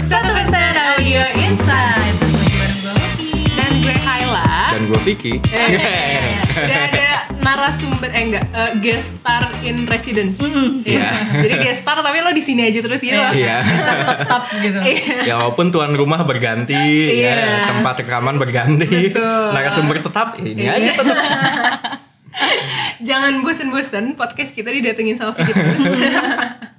Satu persen audio insight Dan gue Kayla. Dan gue Vicky. Udah ada narasumber eh enggak eh, guest star in residence. Iya. Jadi guest star tapi lo di sini aja terus gitu. loh. Iya. tetap gitu. Iya. ya walaupun tuan rumah berganti, Iya. ya, tempat rekaman berganti, Betul. narasumber tetap ini Iya. aja tetap. Jangan bosen-bosen podcast kita didatengin sama Vicky terus.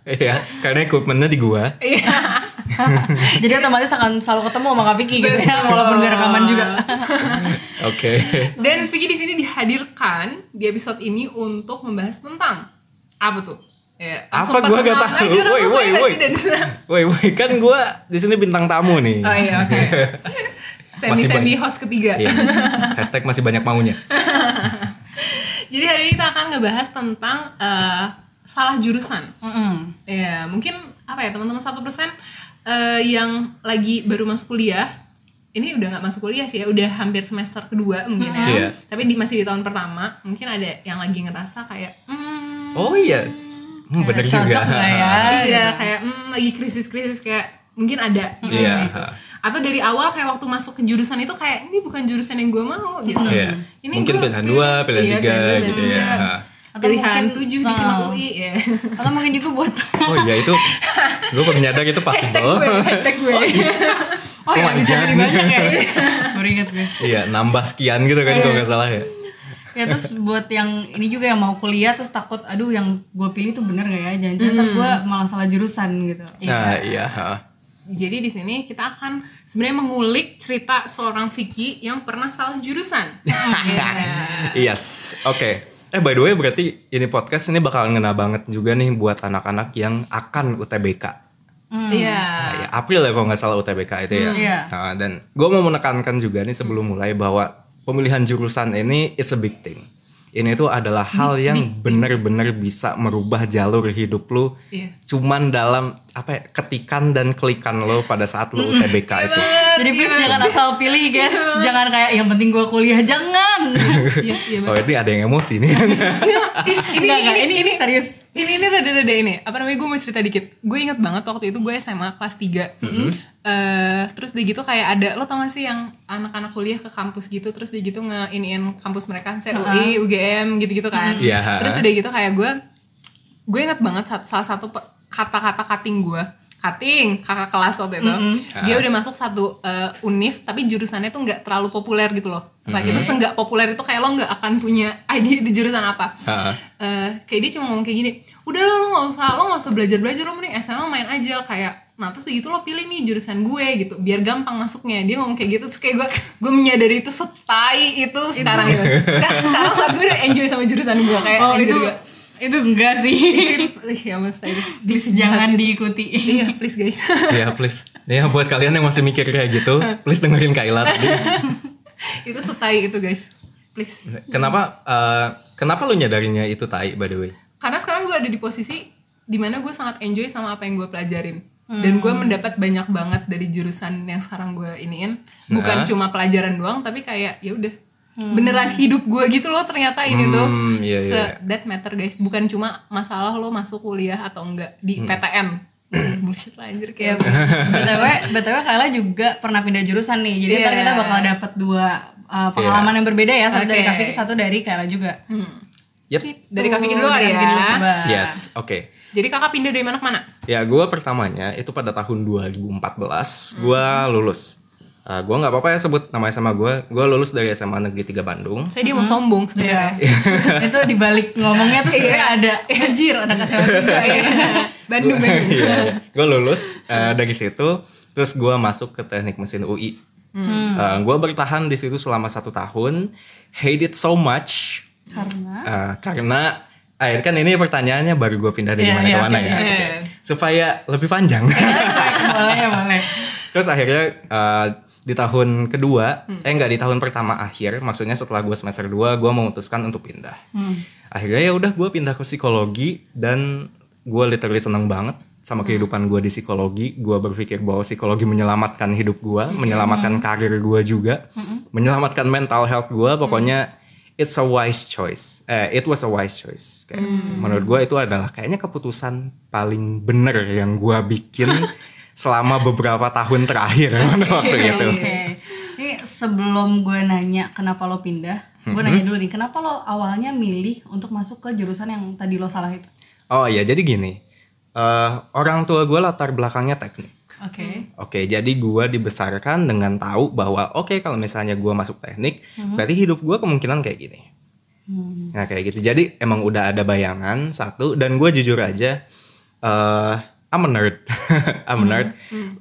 Iya, karena equipmentnya di gua. Iya. Jadi otomatis akan selalu ketemu sama Kak Vicky gitu ya, walaupun gak rekaman juga. Oke. Dan Vicky di sini dihadirkan di episode ini untuk membahas tentang apa tuh? Ya, Apa gua gak tahu. Woi, woi, woi. Woi, woi, kan gua di sini bintang tamu nih. Oh iya oke. Semi Masih semi banyak. host ketiga. Iya. Hashtag masih banyak maunya. Jadi hari ini kita akan ngebahas tentang eh, salah jurusan. Mm-mm. Ya mungkin apa ya teman-teman satu persen yang lagi baru masuk kuliah. Ini udah nggak masuk kuliah sih ya, udah hampir semester kedua mungkin ya. Iya. Tapi di, masih di tahun pertama, mungkin ada yang lagi ngerasa kayak, hmm, Oh iya. Hmm, bener Cocok juga. ya? iya kayak hmm, lagi krisis-krisis kayak mungkin ada gitu. Iya. Atau dari awal kayak waktu masuk ke jurusan itu kayak ini bukan jurusan yang gue mau gitu. Iya. Ini Mungkin gua- pilihan dua, pilihan iya, tiga pilihan gitu ya. Atau pilihan mungkin- tujuh di Ah. SIMAK UI ya. Atau mungkin juga buat Oh iya itu, gue baru nyadar itu pas hashtag gue, hashtag gue. Oh ya Oh my bisa God. jadi banyak ya. Baru ingat gue. Iya, nambah sekian gitu kan kalau nggak salah ya. Ya terus buat yang ini juga yang mau kuliah terus takut aduh yang gue pilih tuh bener gak ya jangan-jangan ntar gue malah salah jurusan gitu. Nah, iya. ha. Jadi di sini kita akan sebenarnya mengulik cerita seorang Vicky yang pernah salah jurusan. Iya. Yes, oke. Eh by the way berarti ini podcast ini bakal ngena banget juga nih buat anak-anak yang akan UTBK. Iya. Nah, ya, April ya kalau nggak salah UTBK itu ya. Iya. Nah, dan gue mau menekankan juga nih sebelum mulai bahwa pemilihan jurusan ini it's a big thing. Ini tuh adalah hal yang benar-benar bisa merubah jalur hidup lu. Iya. Cuman dalam apa ya, ketikan dan klikan lo pada saat lu UTBK itu. Jadi please jangan asal pilih guys, jangan kayak yang penting gue kuliah jangan. Iya, iya. Oh ini ada yang emosi nih. Nggak, ini, ini, ini, ini, ini, serius. ini, ini rada-rada ini. Apa namanya, gue mau cerita dikit. Gue inget banget waktu itu gue SMA kelas 3. Eh, terus dia gitu kayak ada, lo tau gak sih yang anak-anak kuliah ke kampus gitu, terus dia gitu nge-iniin kampus mereka, CUI, UGM, gitu-gitu kan. Iya. Terus udah gitu kayak gue, gue inget banget salah satu kata-kata cutting gue. Cutting, kakak kelas waktu itu. Dia udah masuk satu eh, univ, tapi jurusannya tuh nggak terlalu populer gitu loh. Kayak itu seenggak populer itu kayak lo nggak akan punya ide di jurusan apa. Eh, kayak dia cuma ngomong kayak gini udah lo lo nggak usah lo nggak usah belajar belajar lo mending SMA main aja kayak nah terus gitu lo pilih nih jurusan gue gitu biar gampang masuknya dia ngomong kayak gitu terus kayak gue gue menyadari itu setai itu sekarang gitu sekarang, sekarang saat gue udah enjoy sama jurusan gue kayak Oh anjir itu gue. Itu enggak sih. Ih, ya mas tadi Please jangan diikuti. iya please guys ya please. Ya buat kalian yang masih mikir kayak gitu, please dengerin Kaila tadi. itu setai itu guys please Kenapa eh, kenapa lu nyadarinya itu tai by the way? karena sekarang gue ada di posisi di mana gue sangat enjoy sama apa yang gue pelajarin dan gue mendapat banyak banget dari jurusan yang sekarang gue iniin bukan Nah. cuma pelajaran doang tapi kayak ya udah beneran hidup gue gitu loh ternyata ini tuh Hmm, iya, Se- iya. that matter guys bukan cuma masalah lo masuk kuliah atau enggak di Hmm. PTN bullshit lah anjir Ya, kayak btw, btw Kayla juga pernah pindah jurusan nih. Jadi ntar Iya. kita bakal dapat dua uh, pengalaman yang berbeda ya, satu dari Oke. Kak Vicky, satu dari Kayla juga. Yep. dari Kak Vicky dulu kali Dari Kak Vicky dulu, ya coba. Yes, oke. jadi kakak pindah dari mana ke mana Ya gue pertamanya itu pada tahun 2014 gue lulus. Uh, gue nggak apa-apa ya sebut namanya sama gue. Gue lulus dari SMA Negeri 3 Bandung. saya dia mau sombong sebenarnya Iya. itu dibalik ngomongnya tuh sebenarnya ada anjir ada kasih juga ya. Bandung Bandung Iya. gue lulus uh, dari situ. Terus gue masuk ke teknik mesin UI. gue bertahan di situ selama satu tahun. Hate it so much. Karena Uh, karena ah, kan ini pertanyaannya baru gue pindah dari Iya, mana iya, ke mana oke, ya. oke. Oke. Supaya lebih panjang. boleh boleh. Terus akhirnya uh, di tahun kedua, eh enggak di tahun pertama akhir, maksudnya setelah gue semester 2, gue memutuskan untuk pindah. Akhirnya ya udah gue pindah ke psikologi dan gue literally seneng banget sama kehidupan gue di psikologi. Gue berpikir bahwa psikologi menyelamatkan hidup gue, menyelamatkan karir gue juga, menyelamatkan mental health gue. Pokoknya it's a wise choice. Eh, it was a wise choice. Kayak, Menurut gue itu adalah kayaknya keputusan paling bener yang gue bikin selama beberapa tahun terakhir waktu itu. Oke. Ini sebelum gue nanya kenapa lo pindah, gue nanya dulu nih, kenapa lo awalnya milih untuk masuk ke jurusan yang tadi lo salah itu? Oh iya, jadi gini. eh, orang tua gue latar belakangnya teknik. Oke. Oke, jadi gue dibesarkan dengan tahu bahwa oke kalau misalnya gue masuk teknik, berarti hidup gue kemungkinan kayak gini. Nah kayak gitu. Jadi emang udah ada bayangan satu dan gue jujur aja, eh I'm a nerd, I'm a nerd.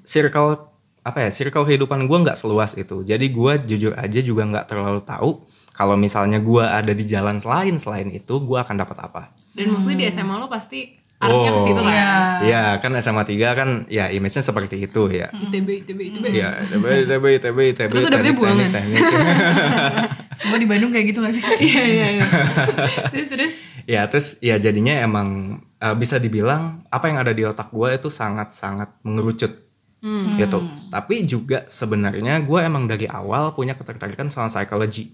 Circle apa ya? Circle kehidupan gue nggak seluas itu. Jadi gue jujur aja juga nggak terlalu tahu kalau misalnya gue ada di jalan selain selain itu, gue akan dapat apa. Dan maksudnya di SMA lo pasti arahnya ke situ Oh. kan. Iya. Iya kan SMA 3 kan ya image-nya seperti itu ya. ITB, ITB, ITB. Iya, ITB, ITB, ITB, ITB. Terus udah punya buangan. teknik. Semua di Bandung kayak gitu gak sih? Iya, iya, iya. Terus, terus. Ya terus ya jadinya emang uh, bisa dibilang apa yang ada di otak gue itu sangat-sangat mengerucut gitu. Tapi juga sebenarnya gue emang dari awal punya ketertarikan sama psikologi.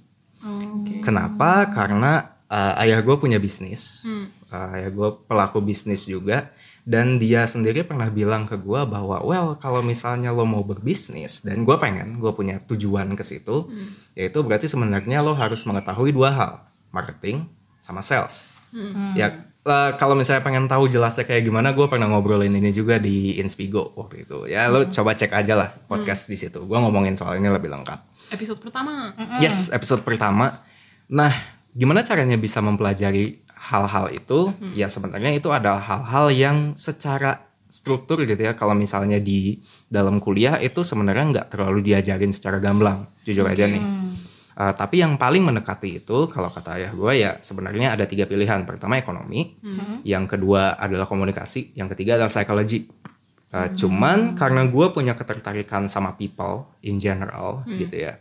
Kenapa? Karena uh, ayah gue punya bisnis. Uh, ayah gue pelaku bisnis juga. Dan dia sendiri pernah bilang ke gue bahwa, well kalau misalnya lo mau berbisnis dan gue pengen, gue punya tujuan ke situ, yaitu berarti sebenarnya lo harus mengetahui dua hal, marketing sama sales. Ya eh, kalau misalnya pengen tahu jelasnya kayak gimana, gue pernah ngobrolin ini juga di Inspigo waktu itu. Ya lo coba cek aja lah podcast di situ. Gue ngomongin soal ini lebih lengkap. Episode pertama. Yes, episode pertama. Nah, gimana caranya bisa mempelajari hal-hal itu? Ya sebenarnya itu adalah hal-hal yang secara struktur gitu ya. Kalau misalnya di dalam kuliah itu sebenarnya nggak terlalu diajarin secara gamblang, jujur aja nih. Uh, tapi yang paling mendekati itu kalau kata ayah gue ya sebenarnya ada tiga pilihan. Pertama ekonomi, yang kedua adalah komunikasi, yang ketiga adalah psikologi. Uh, Cuman karena gue punya ketertarikan sama people in general gitu ya.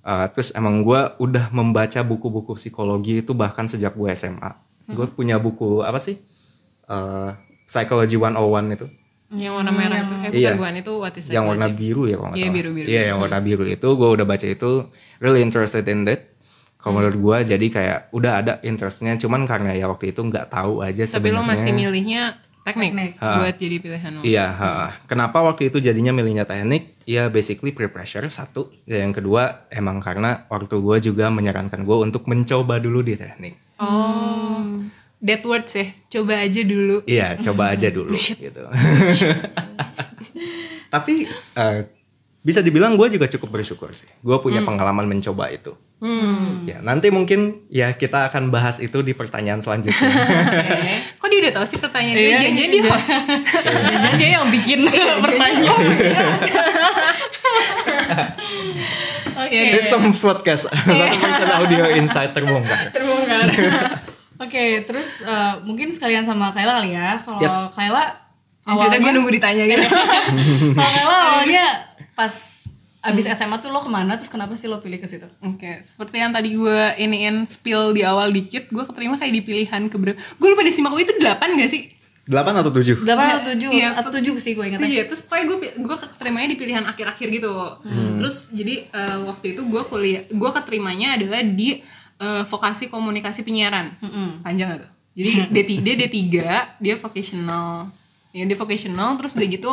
Uh, terus emang gue udah membaca buku-buku psikologi itu bahkan sejak gue SMA. Gue punya buku apa sih? Uh, Psychology 101 itu. Yang warna merah itu. Eh, bukan, Iya. bukan. Itu what is yang warna biru ya kalau nggak Iya, salah. biru-biru. Iya, yang warna biru itu gue udah baca itu really interested in that. Kalau menurut gue jadi kayak udah ada interestnya, cuman karena ya waktu itu nggak tahu aja Tapi lo masih milihnya teknik, Teknik. buat jadi pilihan lo. Iya, ha. kenapa waktu itu jadinya milihnya teknik? Ya basically peer pressure satu. Ya, yang kedua emang karena waktu gue juga menyarankan gue untuk mencoba dulu di teknik. Oh. That words ya. Coba aja dulu. Iya, coba aja dulu gitu. Tapi eh, bisa dibilang gue juga cukup bersyukur sih. Gue punya pengalaman mencoba itu. Ya, nanti mungkin ya kita akan bahas itu di pertanyaan selanjutnya. Kok dia udah tahu sih pertanyaan Iya, dia? Jangan-jangan dia host. Jangan dia yang bikin pertanyaan. Oke. Sistem podcast satu persen audio insight terbongkar. Terbongkar. Oke, terus eh, mungkin sekalian sama Kayla kali ya. Kalau Yes. Kayla Maksudnya gue nunggu ditanya gitu. Kalau Kayla awalnya pas abis SMA tuh lo ke mana? Terus kenapa sih lo pilih ke situ? Oke, seperti yang tadi gue iniin spill di awal dikit, gue keterima kayak di pilihan keberapa. Gue lupa di Simak UI itu 8 gak sih? 8 atau 7? Delapan atau tujuh? Iya. Atau tujuh sih gue ingetnya. Iya, terus pokoknya gue gue keterimanya di pilihan akhir-akhir gitu. Terus jadi eh, waktu itu gue kuliah, gue keterimanya adalah di eh, vokasi komunikasi penyiaran. Panjang gak tuh? Jadi D3, dia D3, dia vocational. Ya, dia vocational, terus udah gitu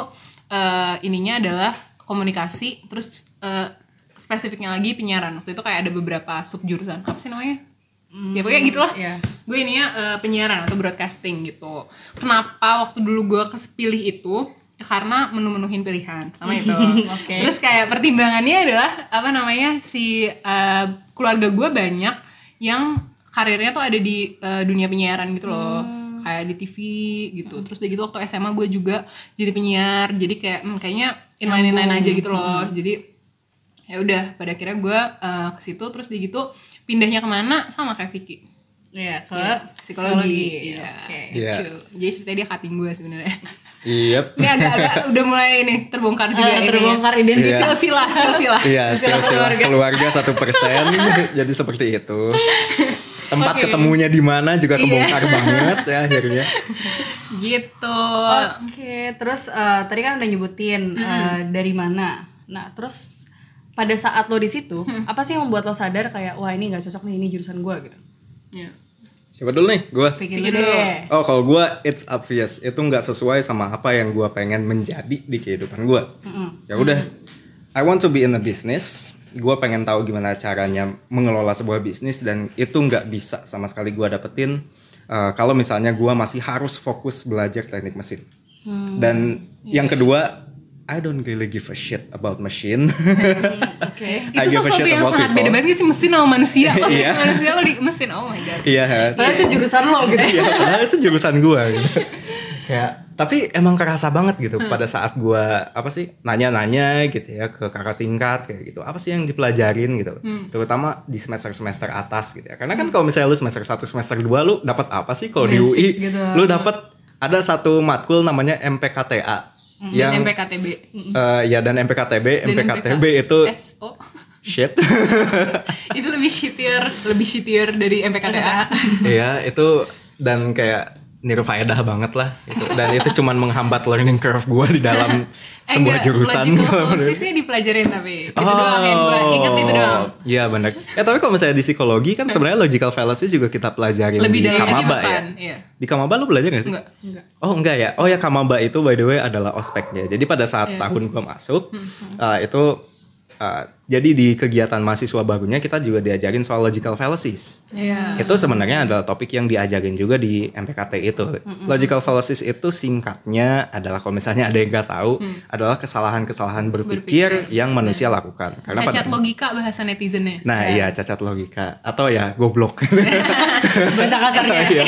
eh, ininya adalah komunikasi, terus eh, spesifiknya lagi penyiaran. Waktu itu kayak ada beberapa subjurusan. Apa sih namanya? ya pokoknya gitulah iya. gue ininya eh, penyiaran atau broadcasting gitu kenapa waktu dulu gue kepilih itu Ya karena menu-menuhin pilihan pertama itu Oke. terus kayak pertimbangannya adalah apa namanya si eh, keluarga gue banyak yang karirnya tuh ada di eh, dunia penyiaran gitu loh. Kayak di TV gitu. Terus udah gitu waktu SMA gue juga jadi penyiar. Jadi kayak hmm, kayaknya inline inline aja gitu loh. Jadi ya udah pada akhirnya gue eh, ke situ. Terus dia gitu pindahnya ke mana? Sama kayak Vicky. Iya, ke Ya, psikologi, Iya. Iya. Oke. Iya. Lucu. jadi sepertinya dia cutting gue sebenarnya Yep. ini agak-agak udah mulai ini terbongkar juga Ah, ini terbongkar identitas. silsilah silsilah Iya, Silsilah silsilah keluarga. keluarga satu persen jadi seperti itu. Tempat Oke. ketemunya di mana juga Iya. kebongkar banget ya akhirnya. gitu Oke, terus eh, tadi kan udah nyebutin eh, dari mana. Nah, terus pada saat lo di situ, apa sih yang membuat lo sadar kayak wah ini nggak cocok nih ini jurusan gue gitu? Ya. Siapa dulu nih? Gue. Pikir dulu. Oh kalau gue it's obvious itu nggak sesuai sama apa yang gue pengen menjadi di kehidupan gue. Ya udah, I want to be in a business. Gue pengen tahu gimana caranya mengelola sebuah bisnis dan itu nggak bisa sama sekali gue dapetin uh, kalau misalnya gue masih harus fokus belajar teknik mesin. Dan yang kedua, I don't really give a shit about machine. Oke. I Itu sesuatu yang sangat people. beda banget sih mesin sama manusia. Pas Iya. manusia lo di mesin, oh my god. Iya. Padahal itu jurusan lo gitu. Iya, padahal itu jurusan gua gitu. Kayak tapi emang kerasa banget gitu pada saat gua apa sih nanya-nanya gitu ya ke kakak tingkat kayak gitu. Apa sih yang dipelajarin gitu. Terutama di semester-semester atas gitu ya. Karena kan kalau misalnya lu semester 1 semester 2 lu dapat apa sih kalau di UI? gitu. Lu dapat ada satu matkul namanya MPKTA yang Dan MPKTB. eh, ya dan MPKTB, Dan MPKTB MPK. itu SO. shit. itu lebih shittier, lebih shittier dari MPKTA. Iya, itu dan kayak nirfaedah banget lah itu. Dan itu cuman menghambat learning curve gue di dalam sebuah enggak, jurusan. processnya dipelajarin tapi itu doang yang gue ingat itu doang. Iya benar. Ya tapi kalau misalnya di psikologi kan sebenarnya logical fallacy juga kita pelajarin Lebih di Kamaba ya. iya. Di Kamaba lu belajar gak sih? Enggak. Oh enggak ya. Oh ya Kamaba itu by the way adalah ospeknya. Jadi pada saat Iya. tahun gua masuk Hmm, uh, itu uh, jadi di kegiatan mahasiswa barunya kita juga diajarin soal logical fallacies. Iya. Itu sebenarnya adalah topik yang diajarin juga di MPKT itu. Logical fallacies itu singkatnya adalah kalau misalnya ada yang nggak tahu adalah kesalahan-kesalahan berpikir, Berpikir. yang manusia lakukan. Karena Cacat pada logika bahasa netizennya. Nah, iya cacat logika atau ya goblok. Bahasa kasarnya. Iya,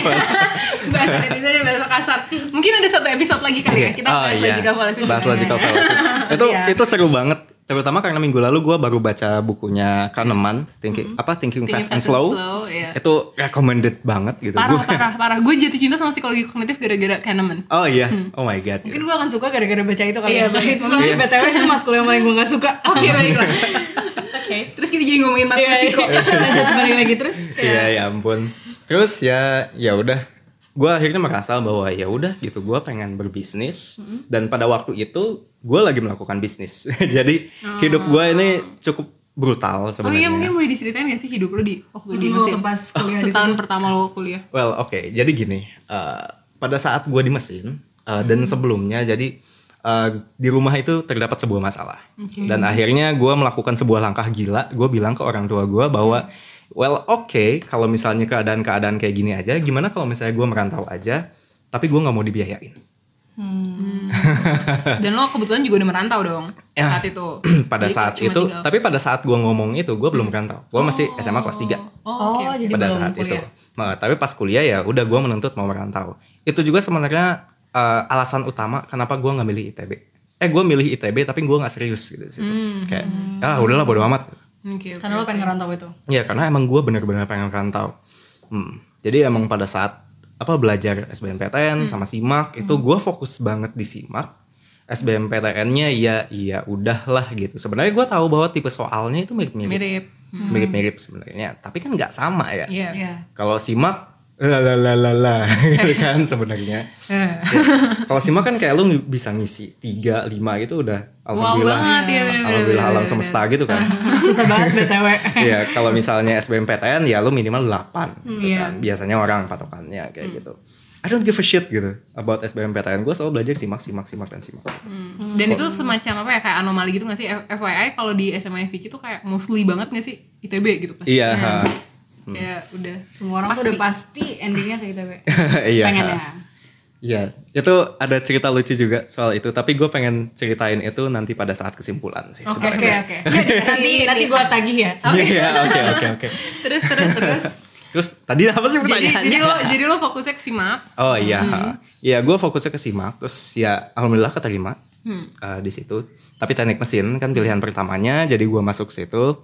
bahasa netizennya bahasa kasar. Mungkin ada satu episode lagi kali ya kita Oh, bahas iya. logical fallacies. Bahas logical fallacies. itu Iya. itu seru banget. Terutama karena minggu lalu gue baru baca bukunya Kahneman, Thinking apa Thinking, Thinking Fast and Fast and Slow. Slow, iya. Itu recommended banget gitu. Parah, Gua- parah, parah. Gue jatuh cinta sama psikologi kognitif gara-gara Kahneman. Oh iya, oh my god. Mungkin gue akan suka gara-gara baca itu kali Iya, ya. Itu soalnya BTW itu matkul yang paling gue gak suka. Oke, baiklah. Oke, terus kita jadi ngomongin Iya, matematika. iya. Lanjut balik lagi terus. Iya ya ampun. Terus ya ya udah. Gue akhirnya merasa bahwa ya udah gitu. Gue pengen berbisnis dan pada waktu itu gue lagi melakukan bisnis. Jadi hidup gue ini cukup brutal Oh sebenarnya. iya, mungkin boleh diceritain gak sih hidup lo di waktu di Waktu mesin? pas kuliah di Setahun pertama lo kuliah. Well oke. Jadi gini. eh, pada saat gue di mesin eh, dan sebelumnya jadi eh, di rumah itu terdapat sebuah masalah. Dan akhirnya gue melakukan sebuah langkah gila. Gue bilang ke orang tua gue bahwa well oke kalau misalnya keadaan-keadaan kayak gini aja, gimana kalau misalnya gue merantau aja, tapi gue nggak mau dibiayain. Dan lo kebetulan juga udah merantau dong Ya. saat itu. pada Jadi saat itu, tinggal- tapi pada saat gue ngomong itu gue belum merantau. Gue masih SMA kelas 3 Oh, oke. jadi pada belum saat kuliah. itu. Nah, tapi pas kuliah ya udah gue menuntut mau merantau. Itu juga sebenarnya eh, alasan utama kenapa gue nggak milih ITB. Eh gue milih ITB tapi gue nggak serius gitu di situ. Hmm. Kayak ah udahlah bodo amat. Oke, oke. Karena lo pengen ngerantau itu. Ya karena emang gue bener-bener pengen merantau. Hmm. Jadi emang pada saat apa belajar SBMPTN Hmm. sama SIMAK itu gue fokus banget di SIMAK. SBMPTN-nya ya iya udahlah gitu. Sebenarnya gue tahu bahwa tipe soalnya itu mirip-mirip. Mirip. Mirip-mirip sebenarnya. Tapi kan nggak sama ya. Iya. Iya. Kalau simak lalalala gitu kan sebenarnya. Ya. Kalau simak kan kayak lu bisa ngisi 3 5 gitu udah Wow alhamdulillah. banget ya bener-bener. alhamdulillah alam semesta gitu kan. Susah banget BTW. Iya, kalau misalnya SBMPTN ya lu minimal 8 gitu Iya. kan. Biasanya orang patokannya kayak gitu. I don't give a shit gitu about SBMPTN. Gue selalu belajar simak, simak, simak, dan simak. Hmm. Dan itu semacam apa ya kayak anomali gitu gak sih? F- FYI kalau di SMA Vicky tuh kayak mostly banget gak sih ITB gitu pasti. Iya, ha. Kayak udah Semua orang tuh udah pasti endingnya ke ITB. iya. Pengennya. Iya, itu ada cerita lucu juga soal itu. Tapi gue pengen ceritain itu nanti pada saat kesimpulan sih. Oke oke oke. Nanti nanti gue tagih ya. Iya, oke, oke, oke. terus terus terus. Terus tadi apa sih jadi pertanyaannya? jadi lo jadi lo fokusnya ke simak. Oh iya, ha. Iya, gue fokusnya ke simak. Terus ya alhamdulillah keterima Hmm. eh, di situ. Tapi teknik mesin kan pilihan pertamanya, jadi gue masuk situ.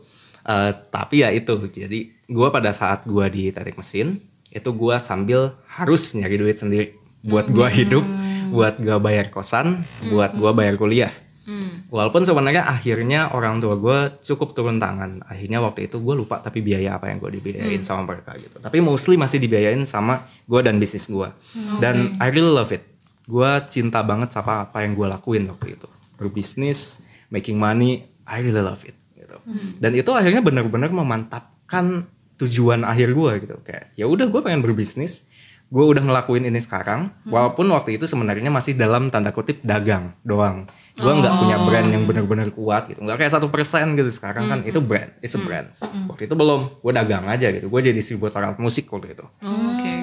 Eh, tapi ya itu, jadi gue pada saat gue di teknik mesin itu gue sambil harus nyari duit sendiri buat gue hidup, buat gue bayar kosan, buat gue bayar kuliah. Hmm. Walaupun sebenarnya akhirnya orang tua gue cukup turun tangan. Akhirnya waktu itu gue lupa tapi biaya apa yang gue dibiayain Hmm. sama mereka gitu. Tapi mostly masih dibiayain sama gue dan bisnis gue. Hmm, Dan I really love it. Gue cinta banget sama apa yang gue lakuin waktu itu. Berbisnis, making money, I really love it. Gitu. Hmm. Dan itu akhirnya benar-benar memantapkan tujuan akhir gue gitu. Kayak ya udah gue pengen berbisnis. Gue udah ngelakuin ini sekarang walaupun waktu itu sebenarnya masih dalam tanda kutip dagang doang. Gue nggak punya brand yang benar-benar kuat gitu. Nggak kayak satu persen gitu sekarang kan itu brand it's a brand. Waktu itu belum gue dagang aja gitu. Gue jadi distributor alat musik waktu itu. Oh, Oke.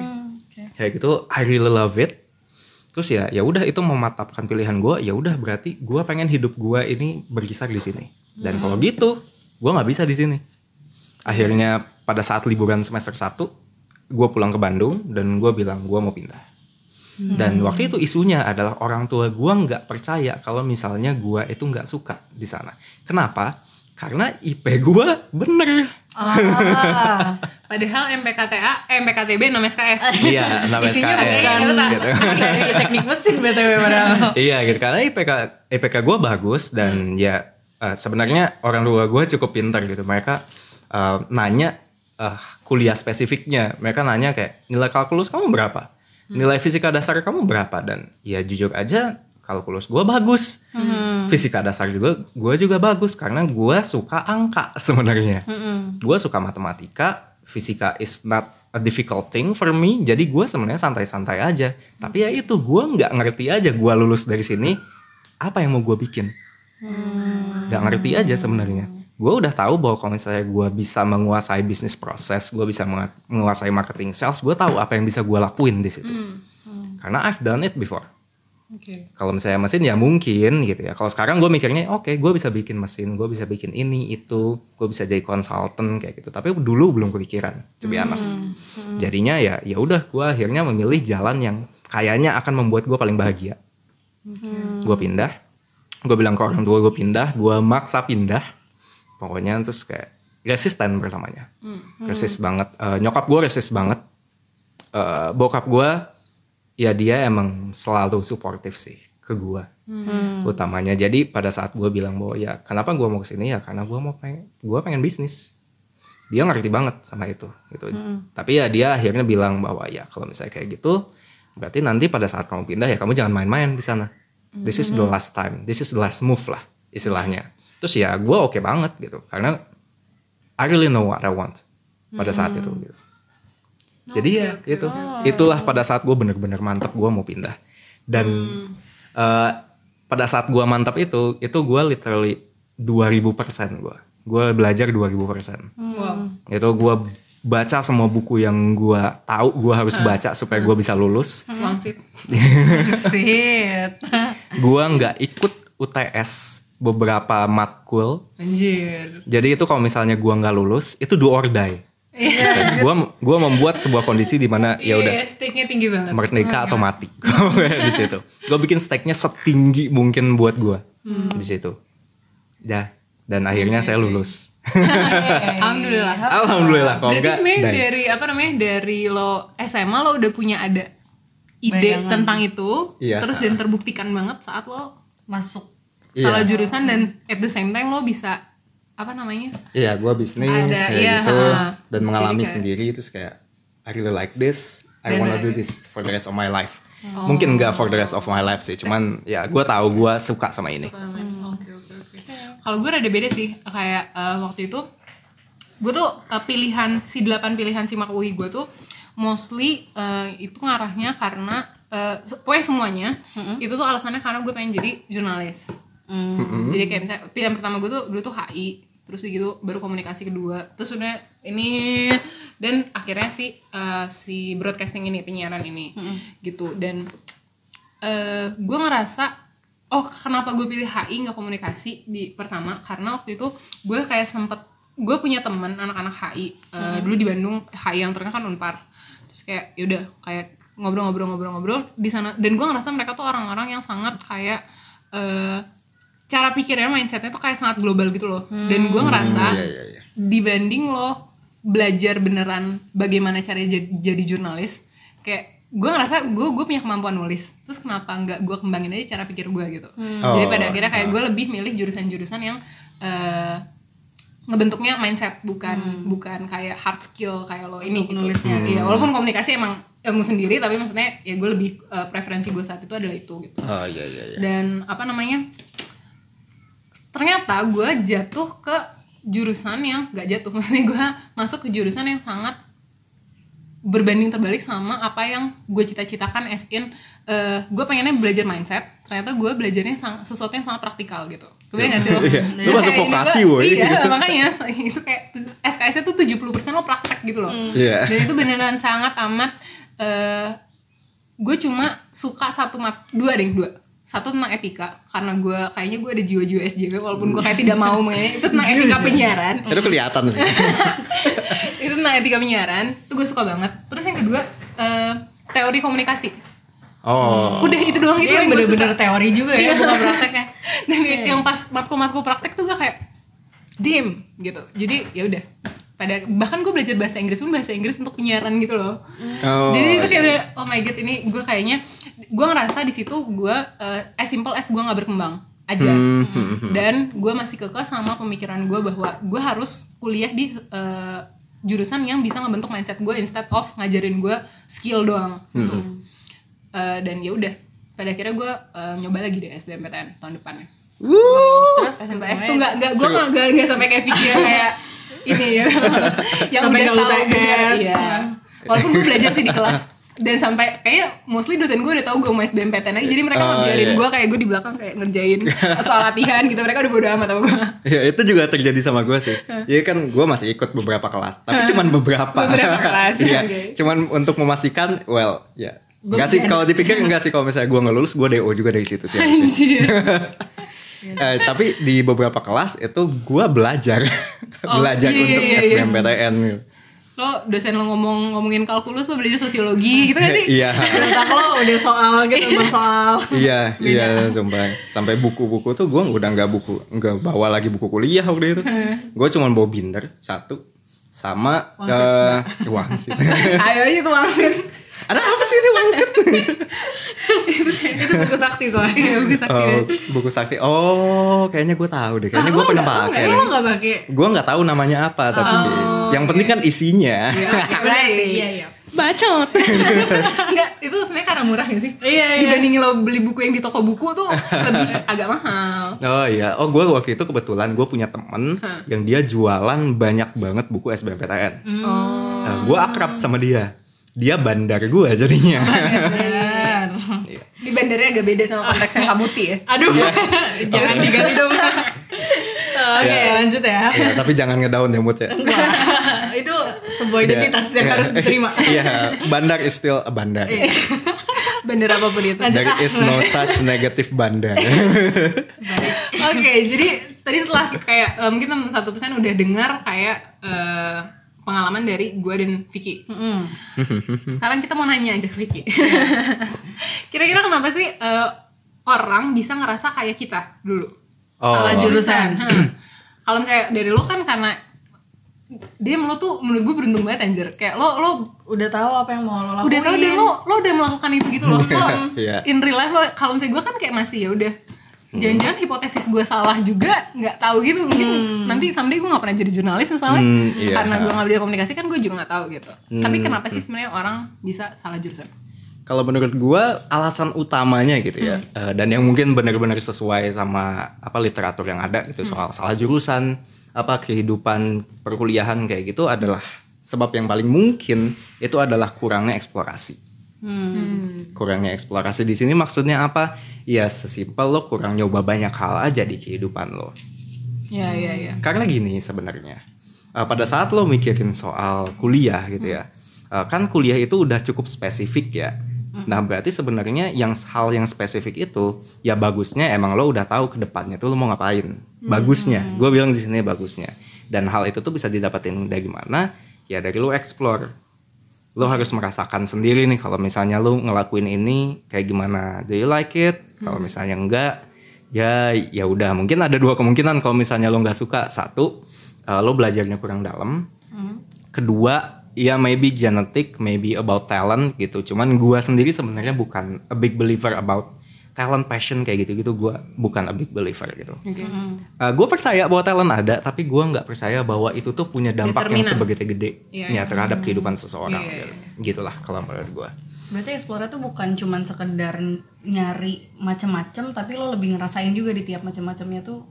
kayak gitu I really love it. Terus ya ya udah itu mematapkan pilihan gue ya udah berarti gue pengen hidup gue ini berkisar di sini dan kalau gitu gue nggak bisa di sini. Akhirnya pada saat liburan semester 1 gue pulang ke Bandung dan gue bilang gue mau pindah. Dan waktu itu isunya adalah orang tua gue nggak percaya kalau misalnya gue itu nggak suka di sana. Kenapa? Karena IP gue bener. Ah, Padahal MPKTA, eh, MPKTB nama SKS. iya nama isinya SKS bukan gitu. teknik mesin btw padahal. iya gitu. Karena IPK IPK gue bagus dan ya eh, sebenarnya orang tua gue cukup pintar gitu. Mereka eh, nanya eh, kuliah spesifiknya. Mereka nanya kayak nilai kalkulus kamu berapa? Nilai fisika dasar kamu berapa? Dan ya jujur aja kalkulus gue bagus. Fisika dasar juga gue juga bagus karena gue suka angka sebenarnya. Gue suka matematika fisika is not a difficult thing for me. Jadi gue sebenarnya santai-santai aja. Tapi ya itu gue nggak ngerti aja gue lulus dari sini apa yang mau gue bikin nggak ngerti aja sebenarnya. Gue udah tahu bahwa kalau misalnya gue bisa menguasai bisnis proses gue bisa menguasai marketing sales gue tahu apa yang bisa gue lakuin di situ. Karena I've done it before. Oke. kalau misalnya mesin ya mungkin gitu ya. Kalau sekarang gue mikirnya oke gue bisa bikin mesin gue bisa bikin ini itu gue bisa jadi konsultan kayak gitu. Tapi dulu belum kepikiran to be honest. Jadinya ya ya udah gue akhirnya memilih jalan yang kayaknya akan membuat gue paling bahagia. Gue pindah gue bilang ke orang tua gue pindah gue maksa pindah. Pokoknya terus kayak resisten pertamanya. Resist banget. Eh, nyokap gue resist banget. Eh, bokap gue ya dia emang selalu suportif sih ke gue utamanya jadi pada saat gue bilang bahwa ya kenapa gue mau ke sini ya karena gue mau pengen gue pengen bisnis. Dia ngerti banget sama itu gitu. Tapi ya dia akhirnya bilang bahwa ya kalau misalnya kayak gitu berarti nanti pada saat kamu pindah ya kamu jangan main-main di sana this is the last time. This is the last move lah istilahnya. Terus ya gue oke banget gitu. Karena I really know what I want pada saat itu gitu. Jadi ya itu. Itulah pada saat gue bener-bener mantap gue mau pindah. Dan eh, pada saat gue mantap itu itu gue literally 2000 persen gue gue belajar 2000 persen. Wow. itu gue baca semua buku yang gue tahu gue harus baca supaya gue bisa lulus. Wangsit. Sit. Gue nggak ikut UTS beberapa matkul. Anjir. jadi itu kalau misalnya gue nggak lulus itu do or die. Gue gua membuat sebuah kondisi di mana ya udah Iya, stake-nya tinggi banget. merdeka atau mati. Di situ. Gue bikin stakenya setinggi mungkin buat gue di situ. Ya dan akhirnya saya lulus. Alhamdulillah. alhamdulillah kalau enggak dari apa namanya dari lo SMA lo udah punya ada ide Bayangan. tentang itu, Iya. terus dan terbuktikan banget saat lo Masuk. Iya. salah jurusan dan at the same time lo bisa apa namanya? Iya, gue bisnis Ada, kayak iya, gitu ha. dan mengalami kayak- sendiri terus kayak I really like this, I wanna do this for the rest of my life. Mungkin enggak for the rest of my life sih, cuman ya gue tahu gue suka sama ini. Oke. Kalau gue rada beda sih kayak eh, waktu itu gue tuh eh, pilihan si delapan pilihan simak UI gue tuh mostly eh, itu ngarahnya karena se- pokoknya semuanya itu tuh alasannya karena gue pengen jadi jurnalis. Jadi kayak misalnya pilihan pertama gue tuh dulu tuh HI terus gitu baru komunikasi kedua terus udah ini dan akhirnya si eh, si broadcasting ini penyiaran ini gitu. Dan eh gue ngerasa oh kenapa gue pilih HI nggak komunikasi di pertama? Karena waktu itu gue kayak sempet gue punya teman anak-anak HI eh, dulu di Bandung HI yang terkenal kan Unpar terus kayak yaudah kayak ngobrol-ngobrol-ngobrol-ngobrol di sana dan gue ngerasa mereka tuh orang-orang yang sangat kayak eh, cara pikirnya mindsetnya tuh kayak sangat global gitu loh. Dan gue ngerasa iya, iya, iya. dibanding lo belajar beneran bagaimana cara jadi, jadi jurnalis kayak gue ngerasa gue gue punya kemampuan nulis. Terus kenapa nggak gue kembangin aja cara pikir gue gitu. Jadi Oh, pada akhirnya kayak gue lebih milih jurusan-jurusan yang eh, ngebentuknya mindset bukan bukan kayak hard skill kayak lo ini gitu. nulisnya. iya walaupun komunikasi emang ilmu sendiri tapi maksudnya ya gue lebih eh, preferensi gue saat itu adalah itu gitu Oh iya iya iya. dan apa namanya ternyata gue jatuh ke jurusan yang gak jatuh maksudnya gue masuk ke jurusan yang sangat berbanding terbalik sama apa yang gue cita-citakan as in eh, gue pengennya belajar mindset ternyata gue belajarnya sang- sesuatu yang sangat praktikal gitu kebayang gak sih lo? Iya. Lu masuk Kayak vokasi, woy. iya makanya itu kayak SKS nya tuh 70% lo praktek gitu loh Iya. dan itu beneran sangat amat eh gue cuma suka satu mat dua deh dua satu tentang etika karena gue kayaknya gue ada jiwa-jiwa SJW walaupun gue kayak tidak mau mengenai itu tentang etika penyiaran Itu kelihatan sih. itu tentang etika penyiaran itu gue suka banget terus yang kedua eh, teori komunikasi Oh. udah itu doang gitu Dia yang bener-bener teori juga ya, bukan prakteknya. dan yang pas matku-matku praktek tuh gue kayak dim gitu. Jadi ya udah. Pada bahkan gue belajar bahasa Inggris pun bahasa Inggris untuk penyiaran gitu loh. Oh, jadi itu kayak udah oh my god ini gue kayaknya gue ngerasa di situ gue eh, as simple as gue nggak berkembang aja. Hmm, dan gue masih kekeh sama pemikiran gue bahwa gue harus kuliah di eh, jurusan yang bisa ngebentuk mindset gue instead of ngajarin gue skill doang. Hmm. Eh, dan ya udah pada akhirnya gue eh, nyoba lagi deh SBMPTN tahun depannya Terus SMPS tuh nggak nggak gue nggak nggak nggak sampai kayak pikir kayak ini ya yang Sampai udah tahu UTS. bener, iya walaupun gue belajar sih di kelas dan sampai kayak mostly dosen gue udah tahu gue mau SBMPTN aja jadi mereka Oh, biarin iya. gue kayak gue di belakang kayak ngerjain soal latihan gitu mereka udah bodo amat sama gue Ya itu juga terjadi sama gue sih. Jadi kan gue masih ikut beberapa kelas, tapi cuman beberapa. Beberapa kelas, Iya. oke. Cuman untuk memastikan, well, ya. Enggak sih kalau dipikir enggak sih kalau misalnya gue nggak lulus, gue DO juga dari situ sih. anjir Eh, tapi di beberapa kelas itu gue belajar, Oh, belajar iya, untuk iya, iya. SBMPTN. lo dosen lo ngomong ngomongin kalkulus lo belajar sosiologi gitu kan sih Iya, Otak lo udah soal gitu, bahas soal. iya, iya, sumpah. Sampai buku-buku tuh gue udah nggak buku, nggak bawa lagi buku kuliah waktu itu. Gue cuma bawa binder satu, sama eh wangsit. ayo aja tuh langsung Ada apa sih ini wangsit? itu buku sakti soalnya. Iya, bagus sakti Oh, buku sakti. Oh, kayaknya gue tahu deh. Kayaknya Ah, gue lo pernah pakai. Deh. nggak pakai? Gue nggak tahu namanya apa, tapi Oh, yang penting kan isinya. Benar sih. Iya iya. Bacot. Enggak, itu sebenarnya karena murah gak sih? Iya, iya. Dibandingin lo beli buku yang di toko buku tuh lebih agak mahal. Oh iya, oh gue waktu itu kebetulan gue punya temen yang dia jualan banyak banget buku SBMPTN. Oh. Nah, gue akrab sama dia. Dia bandar gue jadinya. Iya. Di bandarnya agak beda sama konteks yang kabuti ya. Aduh, jangan diganti dong. Oke, Iya. lanjut ya. Ya, tapi jangan ngedown ya Mut ya. Itu sebuah identitas Iya. yang Iya. harus diterima. Iya, bandar is still a bandar. Bandar apa pun itu. Oke, There is no such negative bandar. jadi tadi setelah kayak eh, mungkin teman satu persen udah dengar kayak eh, pengalaman dari gue dan Vicky. Sekarang kita mau nanya aja ke Vicky. Kira-kira kenapa sih eh, orang bisa ngerasa kayak kita dulu? Oh. Salah jurusan. Hmm. Kalau misalnya dari lo kan karena dia lo tuh menurut gue beruntung banget anjir. Kayak lo lo Udah tahu apa yang mau lo lakuin. udah tahu dan lo lo udah melakukan itu gitu loh. Lo Iya. in real life lo kalau misalnya gue kan kayak masih ya udah jangan-jangan hipotesis gue salah juga nggak tahu gitu mungkin nanti someday gue nggak pernah jadi jurnalis misalnya Hmm, iya. karena gue nggak belajar komunikasi kan gue juga nggak tahu gitu tapi kenapa sih sebenarnya orang bisa salah jurusan Kalau menurut gua alasan utamanya gitu ya, Hmm. eh, dan yang mungkin benar-benar sesuai sama apa literatur yang ada gitu soal Hmm. salah jurusan, apa kehidupan perkuliahan kayak gitu adalah sebab yang paling mungkin itu adalah kurangnya eksplorasi. Hmm. Kurangnya eksplorasi di sini maksudnya apa? Ya sesimpel lo kurang nyoba banyak hal aja di kehidupan lo. ya ya ya Karena gini sebenarnya, eh, pada saat lo mikirin soal kuliah gitu ya, eh, kan kuliah itu udah cukup spesifik ya. Nah berarti sebenarnya yang hal yang spesifik itu ya bagusnya emang lo udah tahu ke depannya tuh lo mau ngapain. Bagusnya, gue bilang di sini bagusnya. Dan hal itu tuh bisa didapetin dari mana? Ya dari lo explore. Lo harus merasakan sendiri nih kalau misalnya lo ngelakuin ini kayak gimana. Do you like it? Kalau misalnya enggak, ya ya udah. Mungkin ada dua kemungkinan kalau misalnya lo nggak suka. Satu eh, lo belajarnya kurang dalam. Kedua ya maybe genetic maybe about talent gitu. Cuman gua sendiri sebenarnya bukan a big believer about talent passion kayak gitu gitu gua bukan a big believer gitu. Oke. Gue percaya bahwa talent ada tapi gua nggak percaya bahwa itu tuh punya dampak yang sebegitu gede Iya, ya terhadap kehidupan seseorang Iya, gitu. gitulah kalau menurut gua. Berarti explore tuh bukan cuman sekedar nyari macem-macem, tapi lo lebih ngerasain juga di tiap macem-macemnya tuh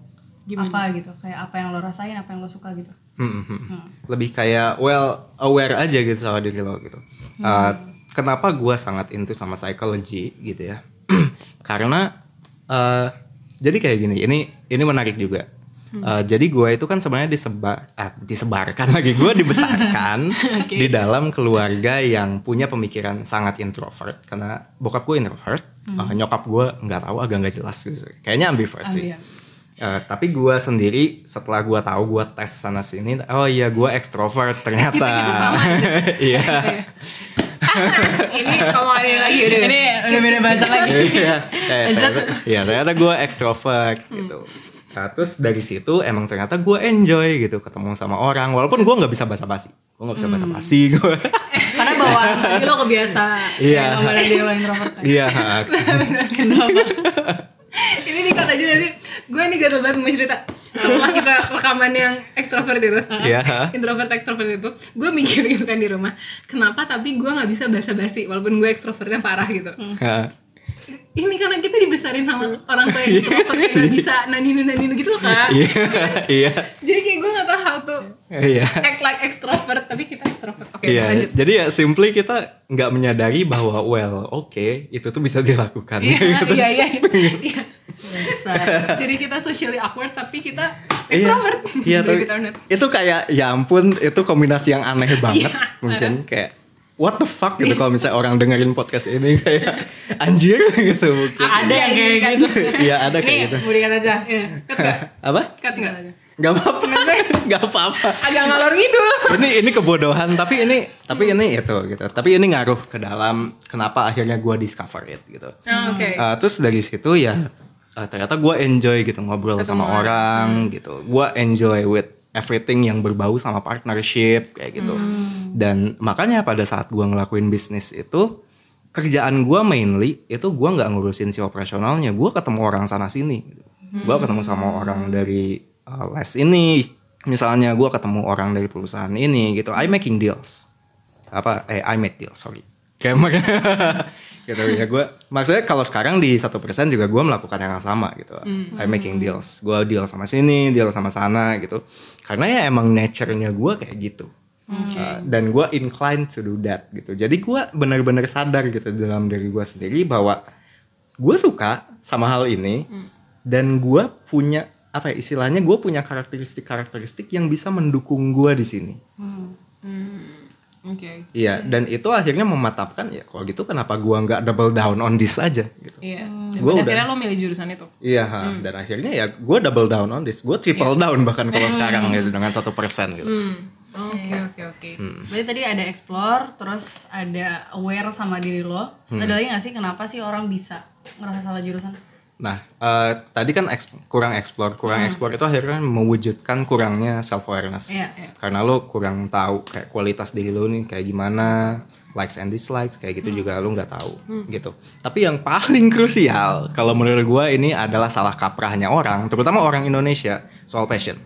apa gitu. Kayak apa yang lo rasain apa yang lo suka gitu. Hmm, hmm, hmm. Lebih kayak well aware aja gitu sama diri lo gitu. Uh, kenapa gua sangat into sama psychology gitu ya? Karena uh, jadi kayak gini. Ini ini menarik juga. Uh, jadi gua itu kan sebenarnya disebar ah, disebarkan lagi gua dibesarkan di dalam keluarga yang punya pemikiran sangat introvert karena bokap gue introvert uh, nyokap gue nggak tahu agak nggak jelas gitu kayaknya ambivert sih. Eh, tapi gue sendiri setelah gue tahu gue tes sana sini oh iya gue ekstrovert ternyata aja. iya ini ini lagi udah. Ini udah beda bahasa lagi. Iya ternyata, iya ternyata gue ekstrovert gitu. Nah, terus dari situ emang ternyata gue enjoy gitu. Ketemu sama orang walaupun gue nggak bisa basa-basi. Gue nggak bisa basa-basi gue karena bawaan tadi lo kebiasa. Iya. ngomongin diri lo introvert kan? Iya. Ini nih kata juga sih. Gue nih gatel banget mau cerita setelah kita rekaman yang ekstrovert itu. Iya. introvert ekstrovert itu. Gue mikir gitu kan di rumah kenapa tapi gue nggak bisa basa-basi walaupun gue ekstrovertnya parah gitu. Nah, ini karena kita dibesarin sama orang tua yang introvert yang nggak bisa naninu naninu gitu loh kak. Iya. Iya. Jadi kayak gue nggak tahu how to iya. act like extrovert tapi kita extrovert. Oke Iya, lanjut. Jadi ya simply kita nggak menyadari bahwa well, oke, itu tuh bisa dilakukan. iya Terus- iya. Iya. Iya jadi kita socially awkward tapi kita Iya, extrovert iya not. itu kayak ya ampun, itu kombinasi yang aneh banget, Iya, mungkin kayak what the fuck gitu kalau misalnya orang dengerin podcast ini kayak anjir gitu mungkin. ada yang kayak gitu Iya ada kayak ini gitu. mau dikat aja Iya? Apa? Cut nggak? Gak apa-apa, gak apa-apa. Agak ngalor ngidul. ini ini kebodohan tapi ini tapi ini itu gitu tapi ini ngaruh ke dalam kenapa akhirnya gue discover it gitu Oh, Oke. Uh, terus dari situ ya uh, ternyata gue enjoy gitu ngobrol sama orang. gitu. Gue enjoy with everything yang berbau sama partnership kayak gitu. Dan makanya pada saat gue ngelakuin bisnis itu kerjaan gue mainly itu gue nggak ngurusin si operasionalnya. Gue ketemu orang sana sini. Gue ketemu sama orang dari uh, les ini. Misalnya gue ketemu orang dari perusahaan ini gitu. I making deals. Apa? Eh I made deals sorry. Kayak makanya gitu ya gue maksudnya kalau sekarang di satu persen juga gue melakukan yang sama gitu. I making deals. Gue deal sama sini deal sama sana gitu. Karena ya emang nature-nya gue kayak gitu. Uh, dan gue inclined to do that gitu. Jadi gue benar-benar sadar gitu dalam diri gue sendiri bahwa gue suka sama hal ini dan gue punya apa ya istilahnya gue punya karakteristik-karakteristik yang bisa mendukung gue di sini Oke. Iya, dan itu akhirnya mematapkan ya kalau gitu kenapa gua nggak double down on this aja gitu. Iya. Dan Gua udah- akhirnya lo milih jurusan itu. Iya, ha. dan akhirnya ya gua double down on this, gua triple down bahkan kalau sekarang gitu dengan satu persen gitu. Hmm. Oke oke oke. berarti tadi ada explore terus ada aware sama diri lo terus ada lagi gak sih kenapa sih orang bisa ngerasa salah jurusan Nah, eh, tadi kan eks- kurang explore, kurang explore itu akhirnya mewujudkan kurangnya self awareness. Iya, Karena lo kurang tahu kayak kualitas diri lo nih kayak gimana, likes and dislikes kayak gitu juga lo nggak tahu gitu. Tapi yang paling krusial kalau menurut gua ini adalah salah kaprahnya orang, terutama orang Indonesia soal passion.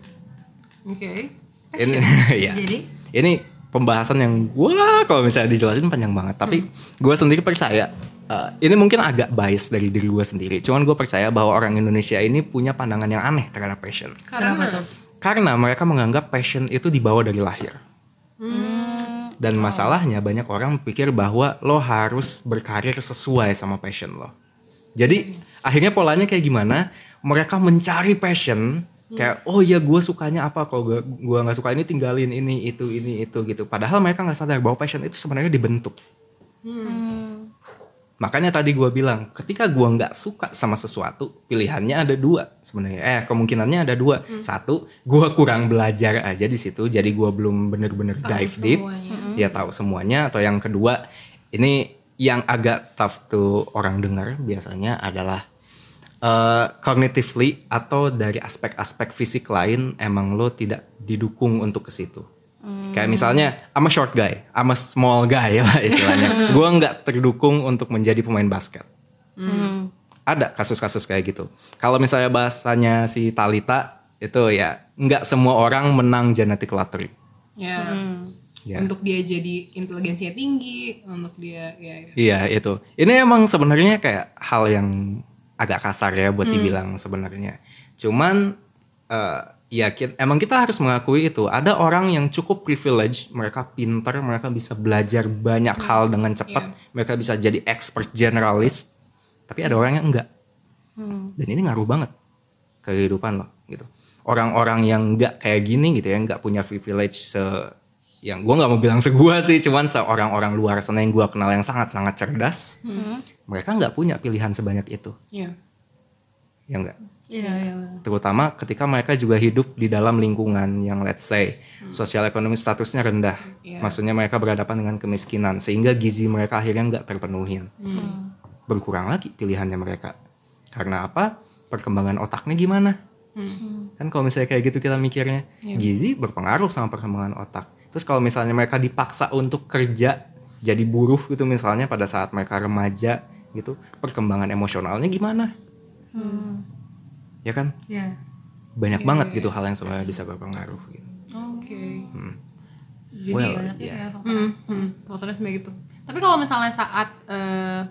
Oke. Ini ya. Jadi? Ini pembahasan yang wah kalau misalnya dijelasin panjang banget. Tapi gue sendiri percaya uh, ini mungkin agak bias dari diri gue sendiri. Cuman gue percaya bahwa orang Indonesia ini punya pandangan yang aneh terhadap passion. Karena Karena mereka menganggap passion itu dibawa dari lahir. Dan masalahnya banyak orang pikir bahwa lo harus berkarir sesuai sama passion lo. Jadi akhirnya polanya kayak gimana? Mereka mencari passion kayak oh ya gue sukanya apa kalau gue gua nggak suka ini tinggalin ini itu ini itu gitu. Padahal mereka nggak sadar bahwa passion itu sebenarnya dibentuk. Makanya tadi gue bilang, ketika gue nggak suka sama sesuatu, pilihannya ada dua sebenarnya. Eh kemungkinannya ada dua. Satu, gue kurang belajar aja di situ, jadi gue belum bener-bener dive deep, ya tahu semuanya. Atau yang kedua, ini yang agak tough tuh orang dengar biasanya adalah eh, cognitively atau dari aspek-aspek fisik lain emang lo tidak didukung untuk ke situ. Kayak misalnya, I'm a short guy, I'm a small guy lah istilahnya. Gue nggak terdukung untuk menjadi pemain basket. Ada kasus-kasus kayak gitu. Kalau misalnya bahasanya si Talita itu ya nggak semua orang menang genetic lottery. ya. Ya. Untuk dia jadi inteligensinya tinggi, untuk dia ya, ya. Iya itu. Ini emang sebenarnya kayak hal yang agak kasar ya buat dibilang sebenarnya. Cuman eh, ya ki- emang kita harus mengakui itu. Ada orang yang cukup privilege mereka pintar mereka bisa belajar banyak hal dengan cepat mereka bisa jadi expert generalis tapi ada orang yang enggak. Dan ini ngaruh banget ke kehidupan lo gitu. Orang-orang yang enggak kayak gini gitu ya enggak punya privilege se yang gue nggak mau bilang segua sih cuman seorang orang luar sana yang gue kenal yang sangat sangat cerdas mereka nggak punya pilihan sebanyak itu. Iya. ya enggak Iya, iya. terutama ketika mereka juga hidup di dalam lingkungan yang let's say sosial ekonomi statusnya rendah. Iya. maksudnya mereka berhadapan dengan kemiskinan sehingga gizi mereka akhirnya nggak terpenuhin berkurang lagi pilihannya mereka. Karena apa? Perkembangan otaknya gimana? Kan kalau misalnya kayak gitu kita mikirnya gizi berpengaruh sama perkembangan otak. Terus kalau misalnya mereka dipaksa untuk kerja jadi buruh gitu misalnya pada saat mereka remaja gitu perkembangan emosionalnya gimana ya kan Iya. banyak banget gitu hal yang sebenarnya bisa berpengaruh gitu. Oke. Jadi Well, banyak iya. ya faktor. Hmm, hmm, faktornya sebenarnya gitu. Tapi kalau misalnya saat eh,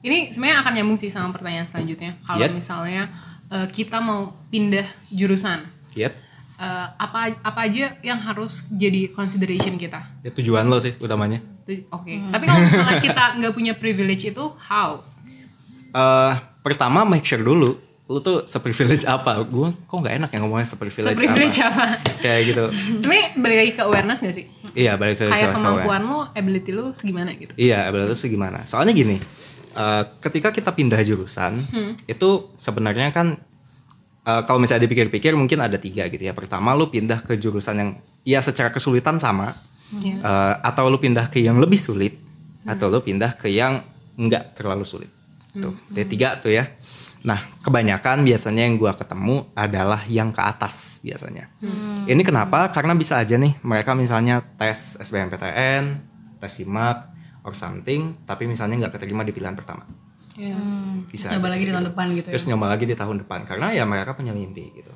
ini sebenarnya akan nyambung sih sama pertanyaan selanjutnya. Kalau Yep. misalnya eh, kita mau pindah jurusan, Yep. eh, apa apa aja yang harus jadi consideration kita? Ya tujuan lo sih utamanya. Oke. Tapi kalau misalnya kita nggak punya privilege itu, how? eh pertama make sure dulu lu tuh seprivilege apa. Gue kok nggak enak ya ngomongnya seprivilege, Privilege apa. apa? Kayak gitu. sebenarnya balik lagi ke awareness gak sih? Iya balik ke Kayak ke kemampuan lu, ability lu segimana gitu? Iya, berarti itu gimana? Soalnya gini, eh, ketika kita pindah jurusan, itu sebenarnya kan eh, kalau misalnya dipikir-pikir mungkin ada tiga gitu ya. Pertama, lu pindah ke jurusan yang ya secara kesulitan sama, Iya. eh, atau lu pindah ke yang lebih sulit, atau lu pindah ke yang enggak terlalu sulit. Tuh, ada tiga tuh ya. Nah, kebanyakan biasanya yang gua ketemu adalah yang ke atas biasanya. Ini kenapa? Karena bisa aja nih mereka misalnya tes SBMPTN, tes SIMAK, or something, tapi misalnya nggak keterima di pilihan pertama. Iya. Bisa Nyoba lagi di kayak tahun gitu. depan gitu ya. Terus nyoba lagi di tahun depan karena ya mereka punya mimpi gitu.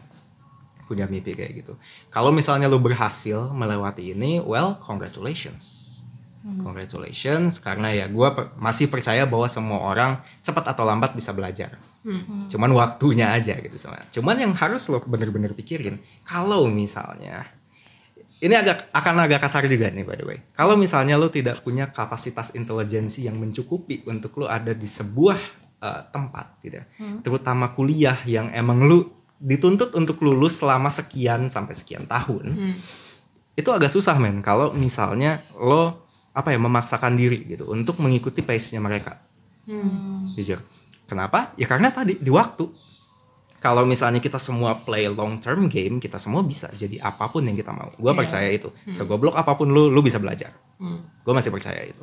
Punya mimpi kayak gitu. Kalau misalnya lu berhasil melewati ini, well, congratulations. Congratulations karena ya gua per- masih percaya bahwa semua orang cepat atau lambat bisa belajar. Cuman waktunya aja gitu sama. Cuman yang harus lo bener-bener pikirin kalau misalnya ini agak akan agak kasar juga nih by the way. Kalau misalnya lo tidak punya kapasitas intelijensi yang mencukupi untuk lo ada di sebuah uh, tempat gitu, ya. terutama kuliah yang emang lu dituntut untuk lulus selama sekian sampai sekian tahun, itu agak susah men. Kalau misalnya lo apa ya memaksakan diri gitu untuk mengikuti pace-nya mereka, jujur. Kenapa? Ya karena tadi di waktu kalau misalnya kita semua play long term game, kita semua bisa jadi apa pun yang kita mau. Gue percaya itu. Segoblok apa pun lu, lu bisa belajar. Gue masih percaya itu.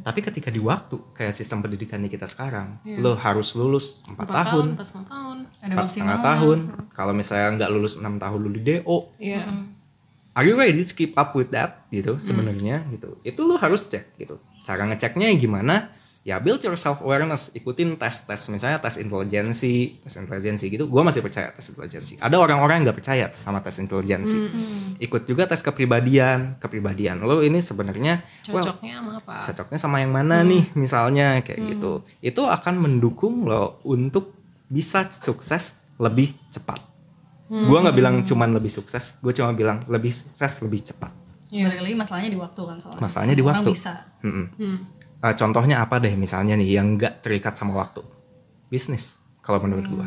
Tapi ketika di waktu, kayak sistem pendidikannya kita sekarang, lu harus lulus 4, Empat tahun, pas enam tahun. Ada empat maksimal. setengah tahun. Kalau misalnya nggak lulus 6 tahun lu di DO, Iya. Are you ready to keep up with that? Gitu sebenarnya gitu. Itu lo harus cek gitu. Cara ngeceknya gimana? Ya build your self awareness ikutin tes tes misalnya tes intelijensi tes intelijensi gitu. Gue masih percaya tes intelijensi. Ada orang-orang yang nggak percaya sama tes intelijensi. Ikut juga tes kepribadian. Kepribadian lo ini sebenarnya well, Cocoknya sama apa? cocoknya sama yang mana nih misalnya kayak gitu. Itu akan mendukung lo untuk bisa sukses lebih cepat Gua nggak bilang cuman lebih sukses gue cuma bilang lebih sukses lebih cepat Iya. Balik lagi masalahnya di waktu kan soalnya. Masalahnya di orang waktu. bisa. Mm-mm. Hmm. Eh, contohnya apa deh misalnya nih yang nggak terikat sama waktu bisnis kalau menurut gua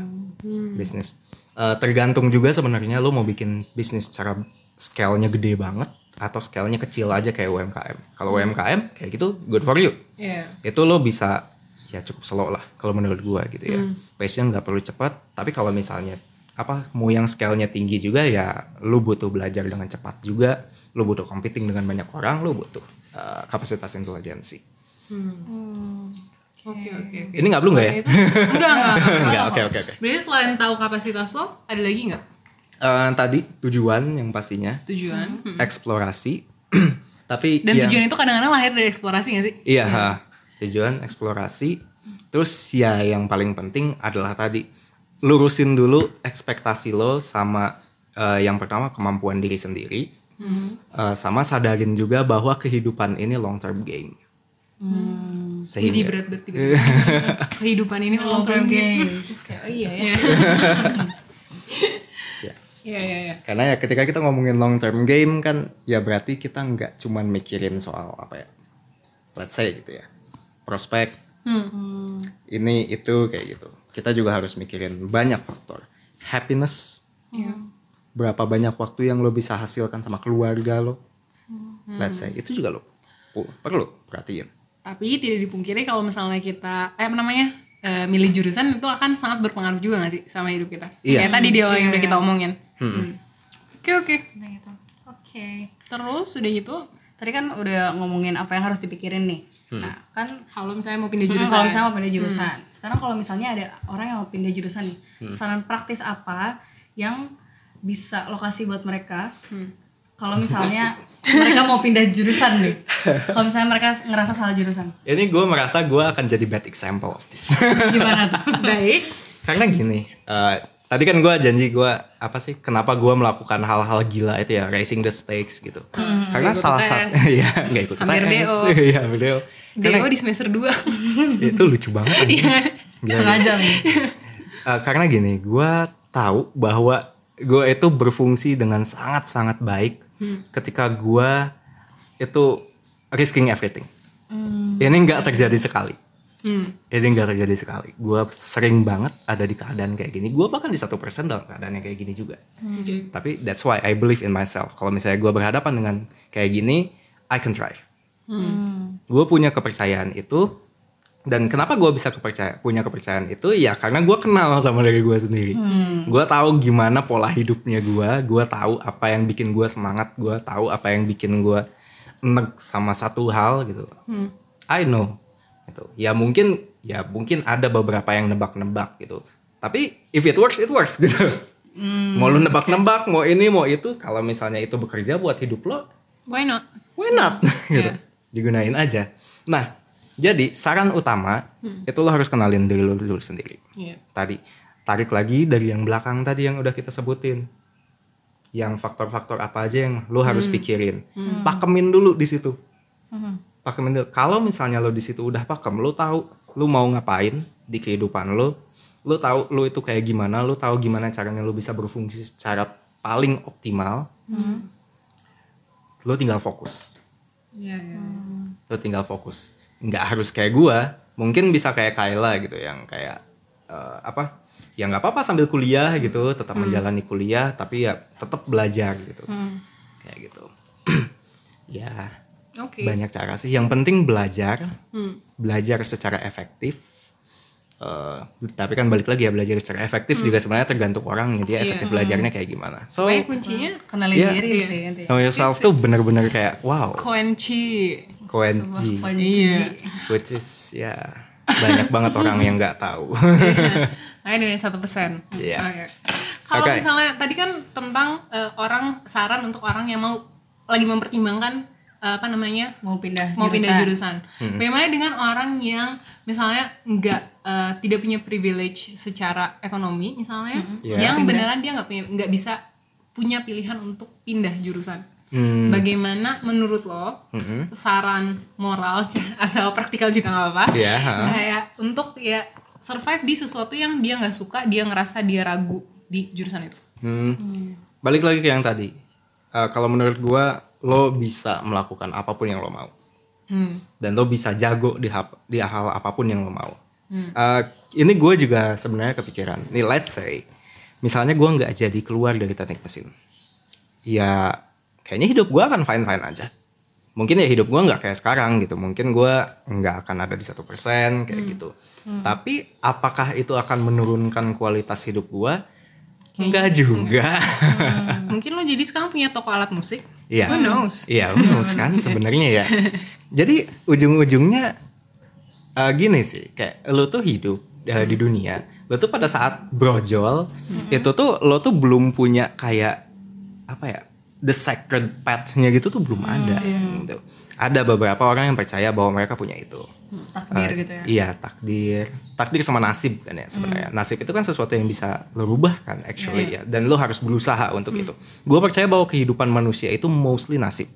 bisnis Eh, tergantung juga sebenarnya lo mau bikin bisnis secara scale-nya gede banget atau scale-nya kecil aja kayak UMKM kalau UMKM kayak gitu good for you Iya. itu lo bisa ya cukup slow lah kalau menurut gua gitu ya pace-nya nggak perlu cepat tapi kalau misalnya apa mau yang scale-nya tinggi juga ya lo butuh belajar dengan cepat juga lo butuh competing dengan banyak orang lo butuh uh, kapasitas intelijensi Oke oke oke. Ini nggak belum nggak ya? Enggak enggak. Enggak, oke oke oke Berarti selain tahu kapasitas lo, ada lagi nggak Eh, tadi tujuan yang pastinya tujuan? Hmm. eksplorasi tapi Dan yang- tujuan itu kadang-kadang lahir dari eksplorasi nggak sih? Iya, tujuan eksplorasi. Terus ya yang paling penting adalah tadi lurusin dulu ekspektasi lo sama eh, yang pertama kemampuan diri sendiri, Eh, sama sadarin juga bahwa kehidupan ini long term game. Jadi Sehingga berat banget tiba-tiba. Kehidupan ini long term game. Terus kayak oh iya ya. ya. Iya iya iya. Karena ya ketika kita ngomongin long term game kan ya berarti kita nggak cuman mikirin soal apa ya. Let's say gitu ya. Prospek Hmm. ini itu kayak gitu. Kita juga harus mikirin banyak faktor. Happiness, Iya. berapa banyak waktu yang lo bisa hasilkan sama keluarga lo. Let's say itu juga lo perlu perhatiin. Tapi tidak dipungkiri kalau misalnya kita eh apa namanya? eh, milih jurusan itu akan sangat berpengaruh juga gak sih sama hidup kita? Iya. Kayak tadi di awal yang udah kita omongin. Hmm. Oke oke. Nah, gitu. Oke. Terus udah gitu Tadi kan udah ngomongin apa yang harus dipikirin nih. Nah, kan kalau misalnya mau pindah Hmm, jurusan. kalau misalnya mau pindah jurusan. Sekarang kalau misalnya ada orang yang mau pindah jurusan nih, saran praktis apa yang bisa lokasi buat mereka? Kalau misalnya mereka mau pindah jurusan nih, kalau misalnya mereka ngerasa salah jurusan, Ini gue merasa gue akan jadi bad example of this. gimana tuh? Baik. Karena gini, eh, tadi kan gue janji gue apa sih? Kenapa gue melakukan hal-hal gila itu ya, raising the stakes gitu. Karena ikut salah satu, ya nggak ikut Hampir UTS. DO. Iya, DO. Karena Deo di semester 2 itu lucu banget. Gila, Sengaja nih. Eh, karena gini, gue tahu bahwa gue itu berfungsi dengan sangat-sangat baik ketika gue itu risking everything. Ini nggak terjadi sekali. Hmm. Ini nggak terjadi sekali. Gue sering banget ada di keadaan kayak gini. Gue bahkan di satu persen dalam keadaan yang kayak gini juga. Oke. Tapi that's why I believe in myself. Kalau misalnya gue berhadapan dengan kayak gini, I can thrive. Gue punya kepercayaan itu. Dan kenapa gue bisa kepercaya, punya kepercayaan itu? Ya karena gue kenal sama diri gue sendiri. Gue tahu gimana pola hidupnya gue. Gue tahu apa yang bikin gue semangat. Gue tahu apa yang bikin gue enek sama satu hal gitu. I know. Gitu. Ya mungkin, ya mungkin ada beberapa yang nebak-nebak gitu. Tapi if it works, it works gitu. Mau lu nebak-nebak, mau ini, mau itu. Kalau misalnya itu bekerja buat hidup lo, Why not? why not? gitu. Iya. Digunain aja. Nah, jadi saran utama itu lo harus kenalin diri lo dulu sendiri. Iya. Tadi tarik lagi dari yang belakang tadi yang udah kita sebutin. Yang faktor-faktor apa aja yang lo harus pikirin. Pakemin dulu di situ. Pakemin dulu. Kalau misalnya lo di situ udah pakem, lo tahu lo mau ngapain di kehidupan lo. Lo tahu lo itu kayak gimana, lo tahu gimana caranya lo bisa berfungsi secara paling optimal. Lo tinggal fokus Iya, iya. lo tinggal fokus nggak harus kayak gua mungkin bisa kayak Kayla gitu yang kayak eh, apa ya nggak apa-apa sambil kuliah gitu tetap menjalani kuliah tapi ya tetap belajar gitu kayak gitu ya Oke. banyak cara sih yang penting belajar Hmm. belajar secara efektif Eh, tapi kan balik lagi ya belajar secara efektif juga sebenarnya tergantung orang dia efektif belajarnya kayak gimana so Pokoknya kuncinya Kenalin Iya. diri Iya. sih know yourself tuh bener-bener kayak wow kunci. kunci. Iya. which is ya banyak banget orang yang nggak tahu Nah, dari satu persen. Iya. Kalau misalnya tadi kan tentang eh, orang saran untuk orang yang mau lagi mempertimbangkan apa namanya Mau pindah mau pindah jurusan. jurusan. Bagaimana dengan orang yang misalnya nggak eh, tidak punya privilege secara ekonomi misalnya, Iya. yang beneran dia nggak punya nggak bisa punya pilihan untuk pindah jurusan. Hmm, Bagaimana menurut lo saran moral atau praktikal juga nggak apa-apa? Ha. Kayak untuk ya survive di sesuatu yang dia nggak suka, dia ngerasa dia ragu di jurusan itu. hmm. balik lagi ke yang tadi Eh, kalau menurut gua lo bisa melakukan apa pun yang lo mau. Hmm. dan lo bisa jago di hap- di hal apa pun yang lo mau. Eh, ini gue juga sebenarnya kepikiran. Nih let's say misalnya gua nggak jadi keluar dari teknik mesin. Ya kayaknya hidup gua akan fine fine aja. Mungkin ya hidup gua nggak kayak sekarang gitu. Mungkin gua nggak akan ada di satu persen kayak gitu. Tapi apakah itu akan menurunkan kualitas hidup gua Enggak juga. Mungkin lo jadi sekarang punya toko alat musik. Iya. Who knows? Iya, who knows kan sebenarnya ya. Jadi ujung-ujungnya eh, gini sih, kayak lo tuh hidup eh, di dunia, lo tuh pada saat brojol itu tuh lo tuh belum punya kayak apa ya, the sacred path-nya gitu tuh belum ada. Gitu. Ada beberapa orang yang percaya bahwa mereka punya itu. Takdir Eh, gitu ya. Iya, takdir. Takdir sama nasib kan ya sebenarnya. Nasib itu kan sesuatu yang bisa lo rubah kan actually ya. Dan lo harus berusaha untuk itu. Gue percaya bahwa kehidupan manusia itu mostly nasib.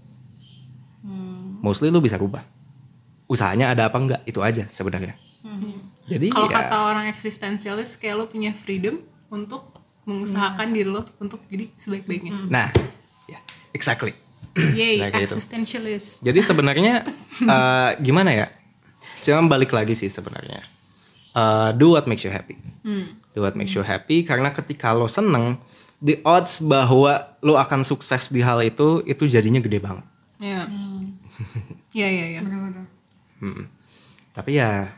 Mostly lo bisa rubah. Usahanya ada apa enggak itu aja sebenarnya. Jadi Kalau ya kata orang eksistensialis kayak lo punya freedom untuk mengusahakan diri lo untuk jadi sebaik-baiknya Nah, ya, exactly. Yay Nah, kayak gitu. existentialist Jadi sebenarnya eh, gimana ya? Cuma balik lagi sih sebenarnya. Eh, do what makes you happy. Do what makes you happy karena ketika lo seneng, the odds bahwa lo akan sukses di hal itu itu jadinya gede banget. ya ya ya ya Bener-bener. Hmm. Tapi ya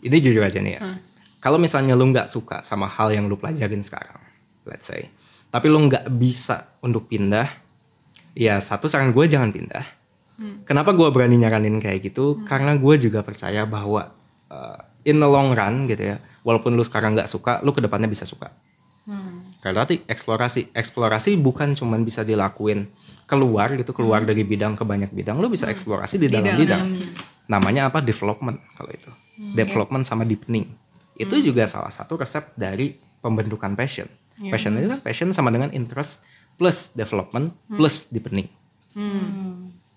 ini jujur aja nih ya. Kalau misalnya lu nggak suka sama hal yang lu pelajarin sekarang, let's say, tapi lu nggak bisa untuk pindah, ya satu saran gue jangan pindah. Kenapa gue berani nyaranin kayak gitu? Karena gue juga percaya bahwa uh, in the long run gitu ya, walaupun lu sekarang nggak suka, lu ke depannya bisa suka. Karena nanti eksplorasi, eksplorasi bukan cuman bisa dilakuin keluar gitu, keluar dari bidang ke banyak bidang, lu bisa eksplorasi di dalam bidang. Namanya apa? Development kalau itu. Development sama deepening. Itu juga salah satu resep dari pembentukan passion. Passion itu kan passion sama dengan interest plus development plus deepening.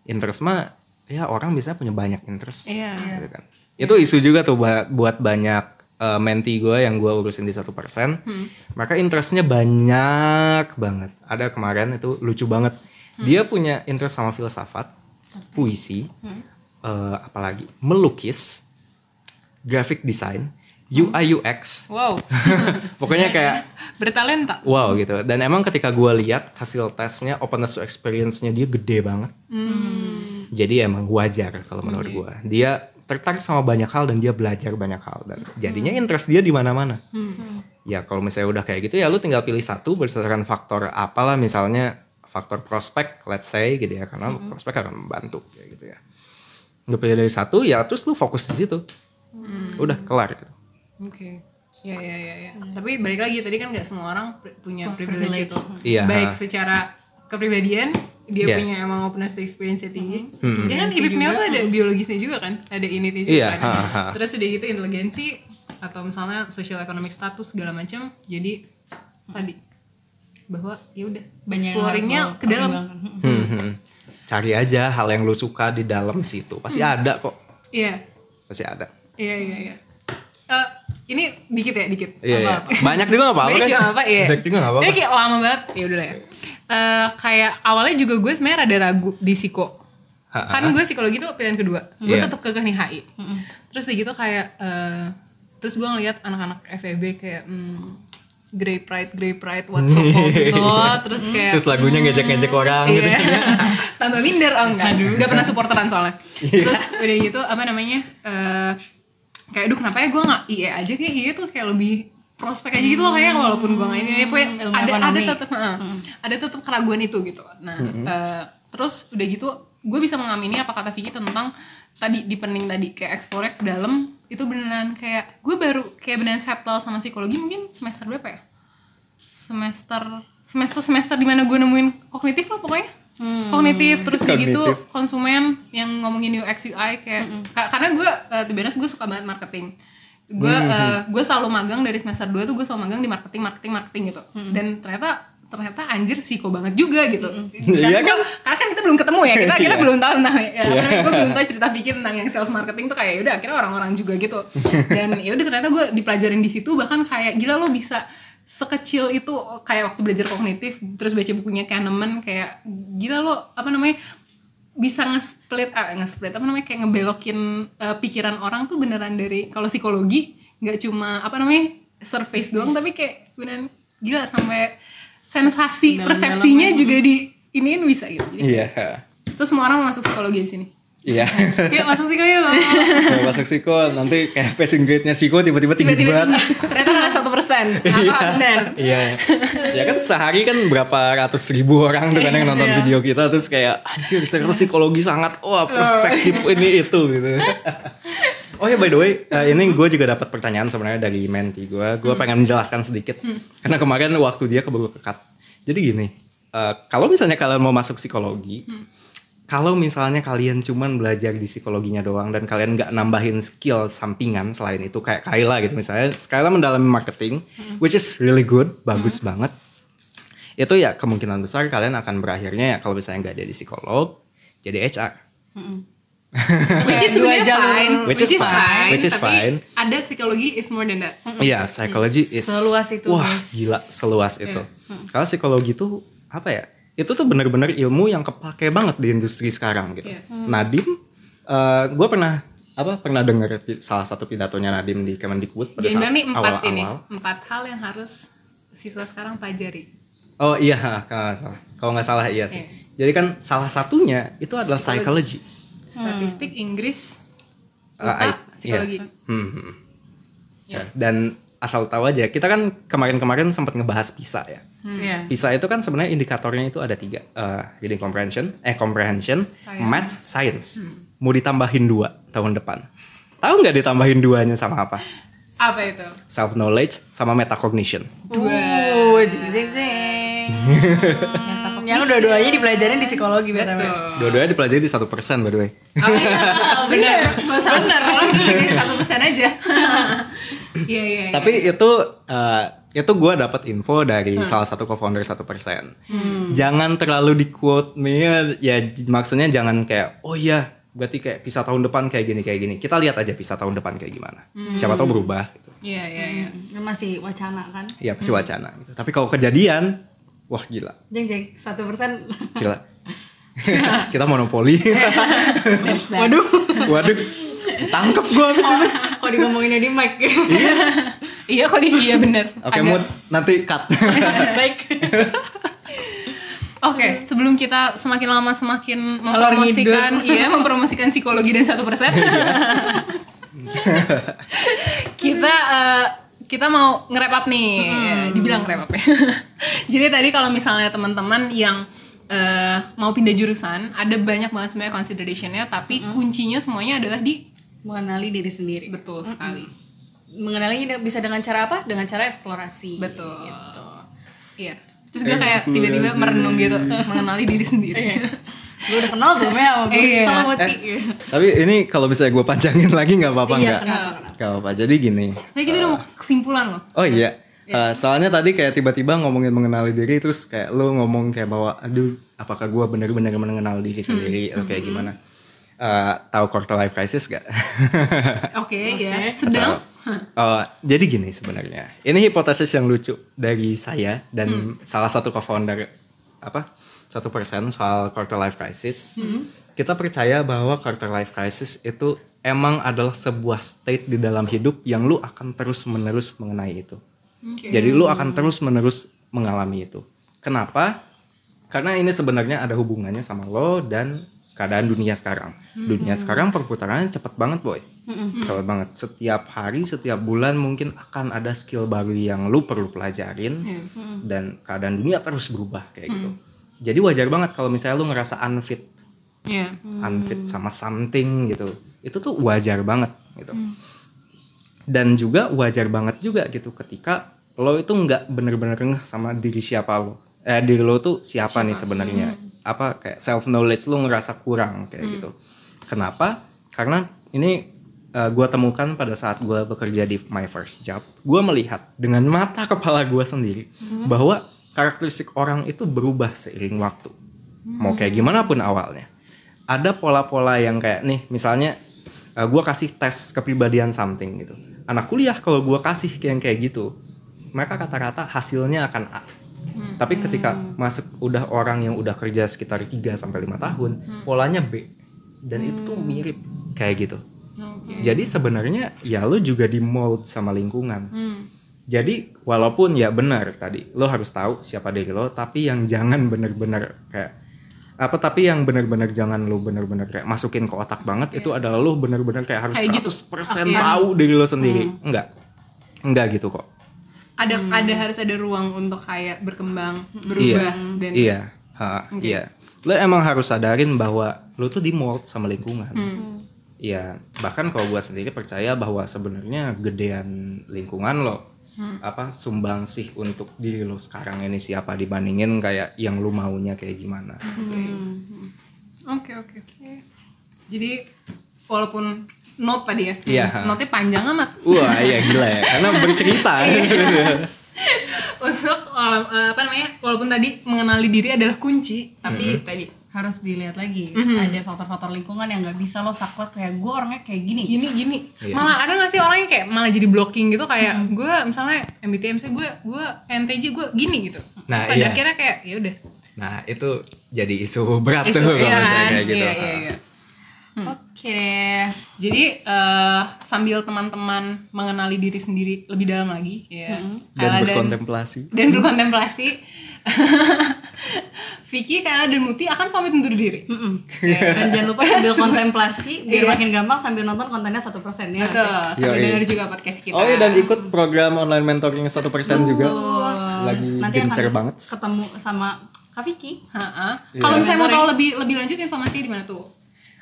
Interest mah ya orang bisa punya banyak interest. Iya. gitu kan. Itu isu juga tuh buat, buat banyak uh, menti gue yang gue urusin di satu persen. Maka interestnya banyak banget. Ada kemarin itu lucu banget. Dia punya interest sama filsafat, puisi, uh, apalagi melukis, graphic design, UI UX. wow Pokoknya kayak bertalenta wow gitu. Dan emang ketika gue lihat hasil tesnya, openness to experience-nya dia gede banget. Jadi emang wajar kalau menurut gue. Dia tertarik sama banyak hal dan dia belajar banyak hal dan jadinya interest dia di mana-mana. Ya kalau misalnya udah kayak gitu ya lu tinggal pilih satu berdasarkan faktor apalah misalnya faktor prospek let's say gitu ya karena prospek akan membantu gitu ya. Lu pilih dari satu ya terus lu fokus di situ. Udah kelar gitu. Oke. Ya ya ya ya. Tapi balik lagi tadi kan nggak semua orang punya privilege, privilege. itu. Iya, Baik ha. secara kepribadian dia Iya. punya emang openness to experience tinggi. Ya kan hidupnya tuh ada biologisnya juga kan, ada innate juga Iya, kan. ha, ha. Terus udah gitu inteligensi atau misalnya social economic status segala macam. Jadi tadi bahwa ya udah Banyak exploringnya ke dalam. Hmm, hmm. Cari aja hal yang lu suka di dalam situ. Pasti ada kok. Iya. Pasti ada. Iya iya iya. Eh, ini dikit ya, dikit. Iya, iya. Apa-apa. Banyak juga gak apa-apa Banyak kan? juga gak apa iya. Banyak juga gak apa-apa. Kayak lama banget, ya udah lah ya. Eh, kayak awalnya juga gue sebenarnya rada ragu di psiko. Ha-ha. Kan gue psikologi tuh pilihan kedua. Gue Iya. tetap kekeh nih HI. Terus kayak gitu kayak eh, terus gue ngeliat anak-anak FEB kayak hmm, Grey Pride, Grey Pride, what's cool gitu. Terus kayak Terus lagunya ngejek-ngejek orang gitu. Iya. Tambah minder oh enggak. Enggak pernah supporteran soalnya. Terus udah gitu apa namanya? eh kayak aduh kenapa ya gue nggak IE aja? Kayak gitu kayak lebih prospek aja gitu loh kayak walaupun gue nggak ini pokoknya ilmu ada ada ekonomi. tetap ada tetap keraguan itu gitu. Nah eh, terus udah gitu gue bisa mengamini apa kata Vicky tentang tadi di pening tadi kayak explore ke dalam itu beneran kayak gue baru kayak beneran settle sama psikologi mungkin semester berapa ya? Semester semester semester di mana gue nemuin kognitif lah pokoknya kognitif terus kayak gitu Kognitif. konsumen yang ngomongin UX UI kayak ka- karena gue uh, di gue suka banget marketing. Gue eh, gue selalu magang dari semester 2 tuh gue selalu magang di marketing marketing marketing gitu. Dan ternyata ternyata anjir siko banget juga gitu. Iya Karena kan? gua- karena kan kita belum ketemu ya kita kita Iya. belum tahu tentang ya, gue belum tahu cerita Vicky tentang yang self marketing tuh kayak udah akhirnya orang-orang juga gitu. Dan ya udah ternyata gue dipelajarin di situ bahkan kayak gila lo bisa sekecil itu kayak waktu belajar kognitif terus baca bukunya Kahneman kayak gila lo apa namanya bisa nge-split ah, nge-split apa namanya kayak ngebelokin eh, pikiran orang tuh beneran dari kalau psikologi nggak cuma apa namanya surface doang tapi kayak beneran gila sampai sensasi persepsinya juga di iniin bisa gitu. Iya. terus semua orang masuk psikologi di sini Iya. yuk masuk psikologi yuk Kalau masuk Siko nanti kayak passing grade-nya Siko tiba-tiba tinggi tiba-tiba banget. ternyata karena satu persen benar Iya. Ya kan sehari kan berapa ratus ribu orang tuh kan yang nonton Iya. video kita terus kayak anjir ternyata psikologi sangat wah perspektif ini itu gitu. Oh ya by the way, eh, ini gue juga dapat pertanyaan sebenarnya dari menti gue. Gue pengen menjelaskan sedikit karena kemarin waktu dia keburu kekat. Jadi gini, eh, kalau misalnya kalian mau masuk psikologi, kalau misalnya kalian cuman belajar di psikologinya doang dan kalian nggak nambahin skill sampingan selain itu kayak Kayla gitu misalnya, Kayla mendalami marketing, which is really good, bagus banget. Itu ya kemungkinan besar kalian akan berakhirnya ya kalau misalnya nggak jadi psikolog, jadi HR. which is Dua jalur. fine Which is fine, which is tapi fine. ada psikologi is more than that Iya, psychology is Seluas itu, Wah, guys. gila seluas itu. Kalau psikologi itu apa ya? Itu tuh bener-bener ilmu yang kepake banget di industri sekarang gitu. Iya. Nadim, gue pernah apa pernah dengar salah satu pidatonya Nadim di Kemendikbud pada Jadi saat ini empat ini awal-awal. empat hal yang harus siswa sekarang pelajari Oh iya, kalau nggak salah. Kalau nggak salah iya sih. Iya. Jadi kan salah satunya itu adalah Psikologi. psychology. statistik Inggris Ah, IPA, I- psikologi iya. Hmm, hmm. Ya. Ya, Dan asal tahu aja, kita kan kemarin-kemarin sempat ngebahas PISA ya. Iya. PISA itu kan sebenarnya indikatornya itu ada tiga, Eh, reading comprehension, eh comprehension, Science. math, science. Mau ditambahin dua tahun depan. Tahu nggak ditambahin duanya sama apa? apa itu Self knowledge sama metacognition. dua Uh, jeng jeng jeng. Hmm, yang dua-duanya dipelajarin di psikologi betul. Dua-duanya dipelajari di satu persen by the way. Oh, iya. usah sekolah gitu satu persen aja iya iya iya. Tapi itu eh, itu gue dapat info dari salah satu co-founder satu persen. Jangan terlalu di quote me ya maksudnya jangan kayak oh iya berarti kayak bisa tahun depan kayak gini kayak gini. Kita lihat aja bisa tahun depan kayak gimana. Siapa tahu berubah gitu. iya iya iya Ini masih wacana kan? Ya pasti wacana gitu. Tapi kalau kejadian wah gila. Jeng jeng satu persen. Gila. Kita monopoli. Waduh. Waduh. Tangkep gue abis ini. Kok digomonginnya di mic? iya kok di iya bener Oke, Agak- mood nanti cut. Baik. Oke, sebelum kita semakin lama semakin mempromosikan, iya mempromosikan psikologi dan satu persen. kita eh, kita mau nge-wrap up nih, dibilang nge-wrap up ya. Jadi tadi kalau misalnya teman-teman yang eh, mau pindah jurusan, ada banyak banget sebenarnya considerationnya, tapi kuncinya semuanya adalah di Mengenali diri sendiri. betul sekali, Mengenali bisa dengan cara apa? Dengan cara eksplorasi. betul. Gitu. Iya. Terus gue kayak tiba-tiba merenung gitu, mengenali diri sendiri. Gue udah kenal belum ya sama gue? Iya. Kalau mau Eh. Tapi ini kalau bisa gue panjangin lagi nggak apa-apa Iya, nggak? Nggak apa-apa. Jadi gini. Nah, kita udah mau kesimpulan loh. Oh iya. Eh, soalnya tadi kayak tiba-tiba ngomongin mengenali diri terus kayak lu ngomong kayak bahwa aduh apakah gue benar-benar mengenal diri sendiri atau kayak gimana? Eh, tahu quarter life crisis gak? Oke, ya. Sedang Oh, jadi gini sebenarnya. Ini hipotesis yang lucu dari saya dan salah satu co-founder apa satu persen soal quarter life crisis. Kita percaya bahwa quarter life crisis itu emang adalah sebuah state di dalam hidup yang lu akan terus menerus mengenai itu. Oke. Jadi lu akan terus menerus mengalami itu. Kenapa? Karena ini sebenarnya ada hubungannya sama lo dan keadaan dunia sekarang. Dunia sekarang perputarannya cepet banget boy. Cepet banget. Setiap hari, setiap bulan mungkin akan ada skill baru yang lu perlu pelajarin. Dan keadaan dunia terus berubah kayak gitu. Jadi wajar banget kalau misalnya lu ngerasa unfit. Iya. Unfit sama something gitu. Itu tuh wajar banget gitu dan juga wajar banget juga gitu ketika lo itu nggak bener-bener ngeh sama diri siapa lo eh diri lo tuh siapa, nih sebenarnya apa kayak self knowledge lo ngerasa kurang kayak gitu. Kenapa? Karena ini eh, gua temukan pada saat gua bekerja di my first job gua melihat dengan mata kepala gua sendiri bahwa karakteristik orang itu berubah seiring waktu. Mau kayak gimana pun awalnya. Ada pola-pola yang kayak nih misalnya uh, gue kasih tes kepribadian something gitu. Anak kuliah kalau gue kasih yang kayak gitu mereka kata-kata hasilnya akan A tapi ketika masuk udah orang yang udah kerja sekitar 3 sampai lima tahun polanya B. Dan itu tuh mirip kayak gitu. Oke. jadi sebenarnya ya lo juga di mold sama lingkungan. Hmm. jadi walaupun ya benar tadi lo harus tahu siapa diri lo tapi yang jangan bener-bener kayak apa tapi yang bener-bener jangan lo bener-bener kayak masukin ke otak banget itu adalah lo bener-bener kayak harus Kayak gitu. 100% Oke. tahu diri lo sendiri. Enggak. Enggak gitu kok Ada ada harus ada ruang untuk kayak berkembang, berubah dan iya. Ha, iya. Lo emang harus sadarin bahwa lo tuh di mold sama lingkungan. Iya, bahkan kalau gua sendiri percaya bahwa sebenarnya gedean lingkungan lo apa sumbang sih untuk diri lo sekarang ini siapa dibandingin kayak yang lu maunya kayak gimana. Oke oke oke. Jadi walaupun note tadi ya, Iya. note-nya panjang amat Wah iya gila ya, karena bercerita. untuk wala- eh, apa namanya, walaupun tadi mengenali diri adalah kunci, tapi tadi harus dilihat lagi Mhm. ada faktor-faktor lingkungan yang nggak bisa lo saklek kayak gue orangnya kayak gini gini gini Iya. malah ada gak sih orang yang kayak malah jadi blocking gitu kayak gue misalnya MBTI misalnya gue gue NTJ gue gini gitu Nah, Terus iya. akhirnya kayak ya udah Nah itu jadi isu berat Isu, tuh kalau iya misalnya kan? kayak gitu. Iya, iya, iya. Oke deh jadi eh, sambil teman-teman mengenali diri sendiri lebih dalam lagi ya Kayla Dan berkontemplasi. dan berkontemplasi Vicky, Kayla dan Muti akan pamit undur diri Mm-mm. dan jangan lupa sambil kontemplasi biar Iya. makin gampang sambil nonton kontennya satu persen ya betul sambil Yoi. denger juga podcast kita Oh iya dan ikut program online mentoring 1% juga. Betul. Lagi nanti gencar akan banget. ketemu sama Kak Vicky. Iya. Kalau misalnya mau tahu lebih lebih lanjut informasi di mana tuh?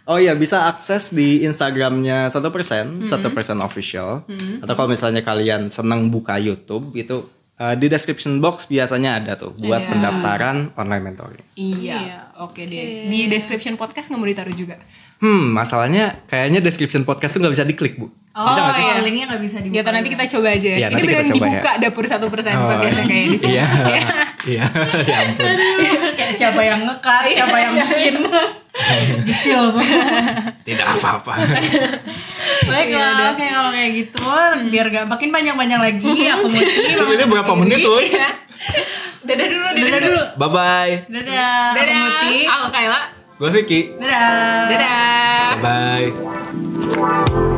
Oh iya bisa akses di Instagramnya satu persen, Mm-hmm. satu persen official. Atau kalau misalnya kalian senang buka YouTube itu uh, di description box biasanya ada tuh buat Ada. pendaftaran online mentoring. Iya. Iya. Oke deh. Di description podcast nggak mau ditaruh juga. Hmm, masalahnya kayaknya description podcast tuh nggak bisa diklik bu. oh, Bisa nggak sih? iya. linknya nggak bisa dibuka Ya nanti kita coba aja. Iya, Ini beneran coba dibuka dapur satu persen Oh, podcastnya kayak di sini. Iya, iya, ya ampun. kayak siapa yang ngekat siapa yang bikin Tidak apa-apa. baiklah oke kalau kayak gitu biar gak makin panjang-panjang lagi aku mau Ini berapa menit tuh? Iya. Dadah dulu, dadah, dadah dulu. dulu Bye bye. dadah aku Dadah. Muti Aku Kayla. Gue Vicky. dadah Dadah. Bye bye.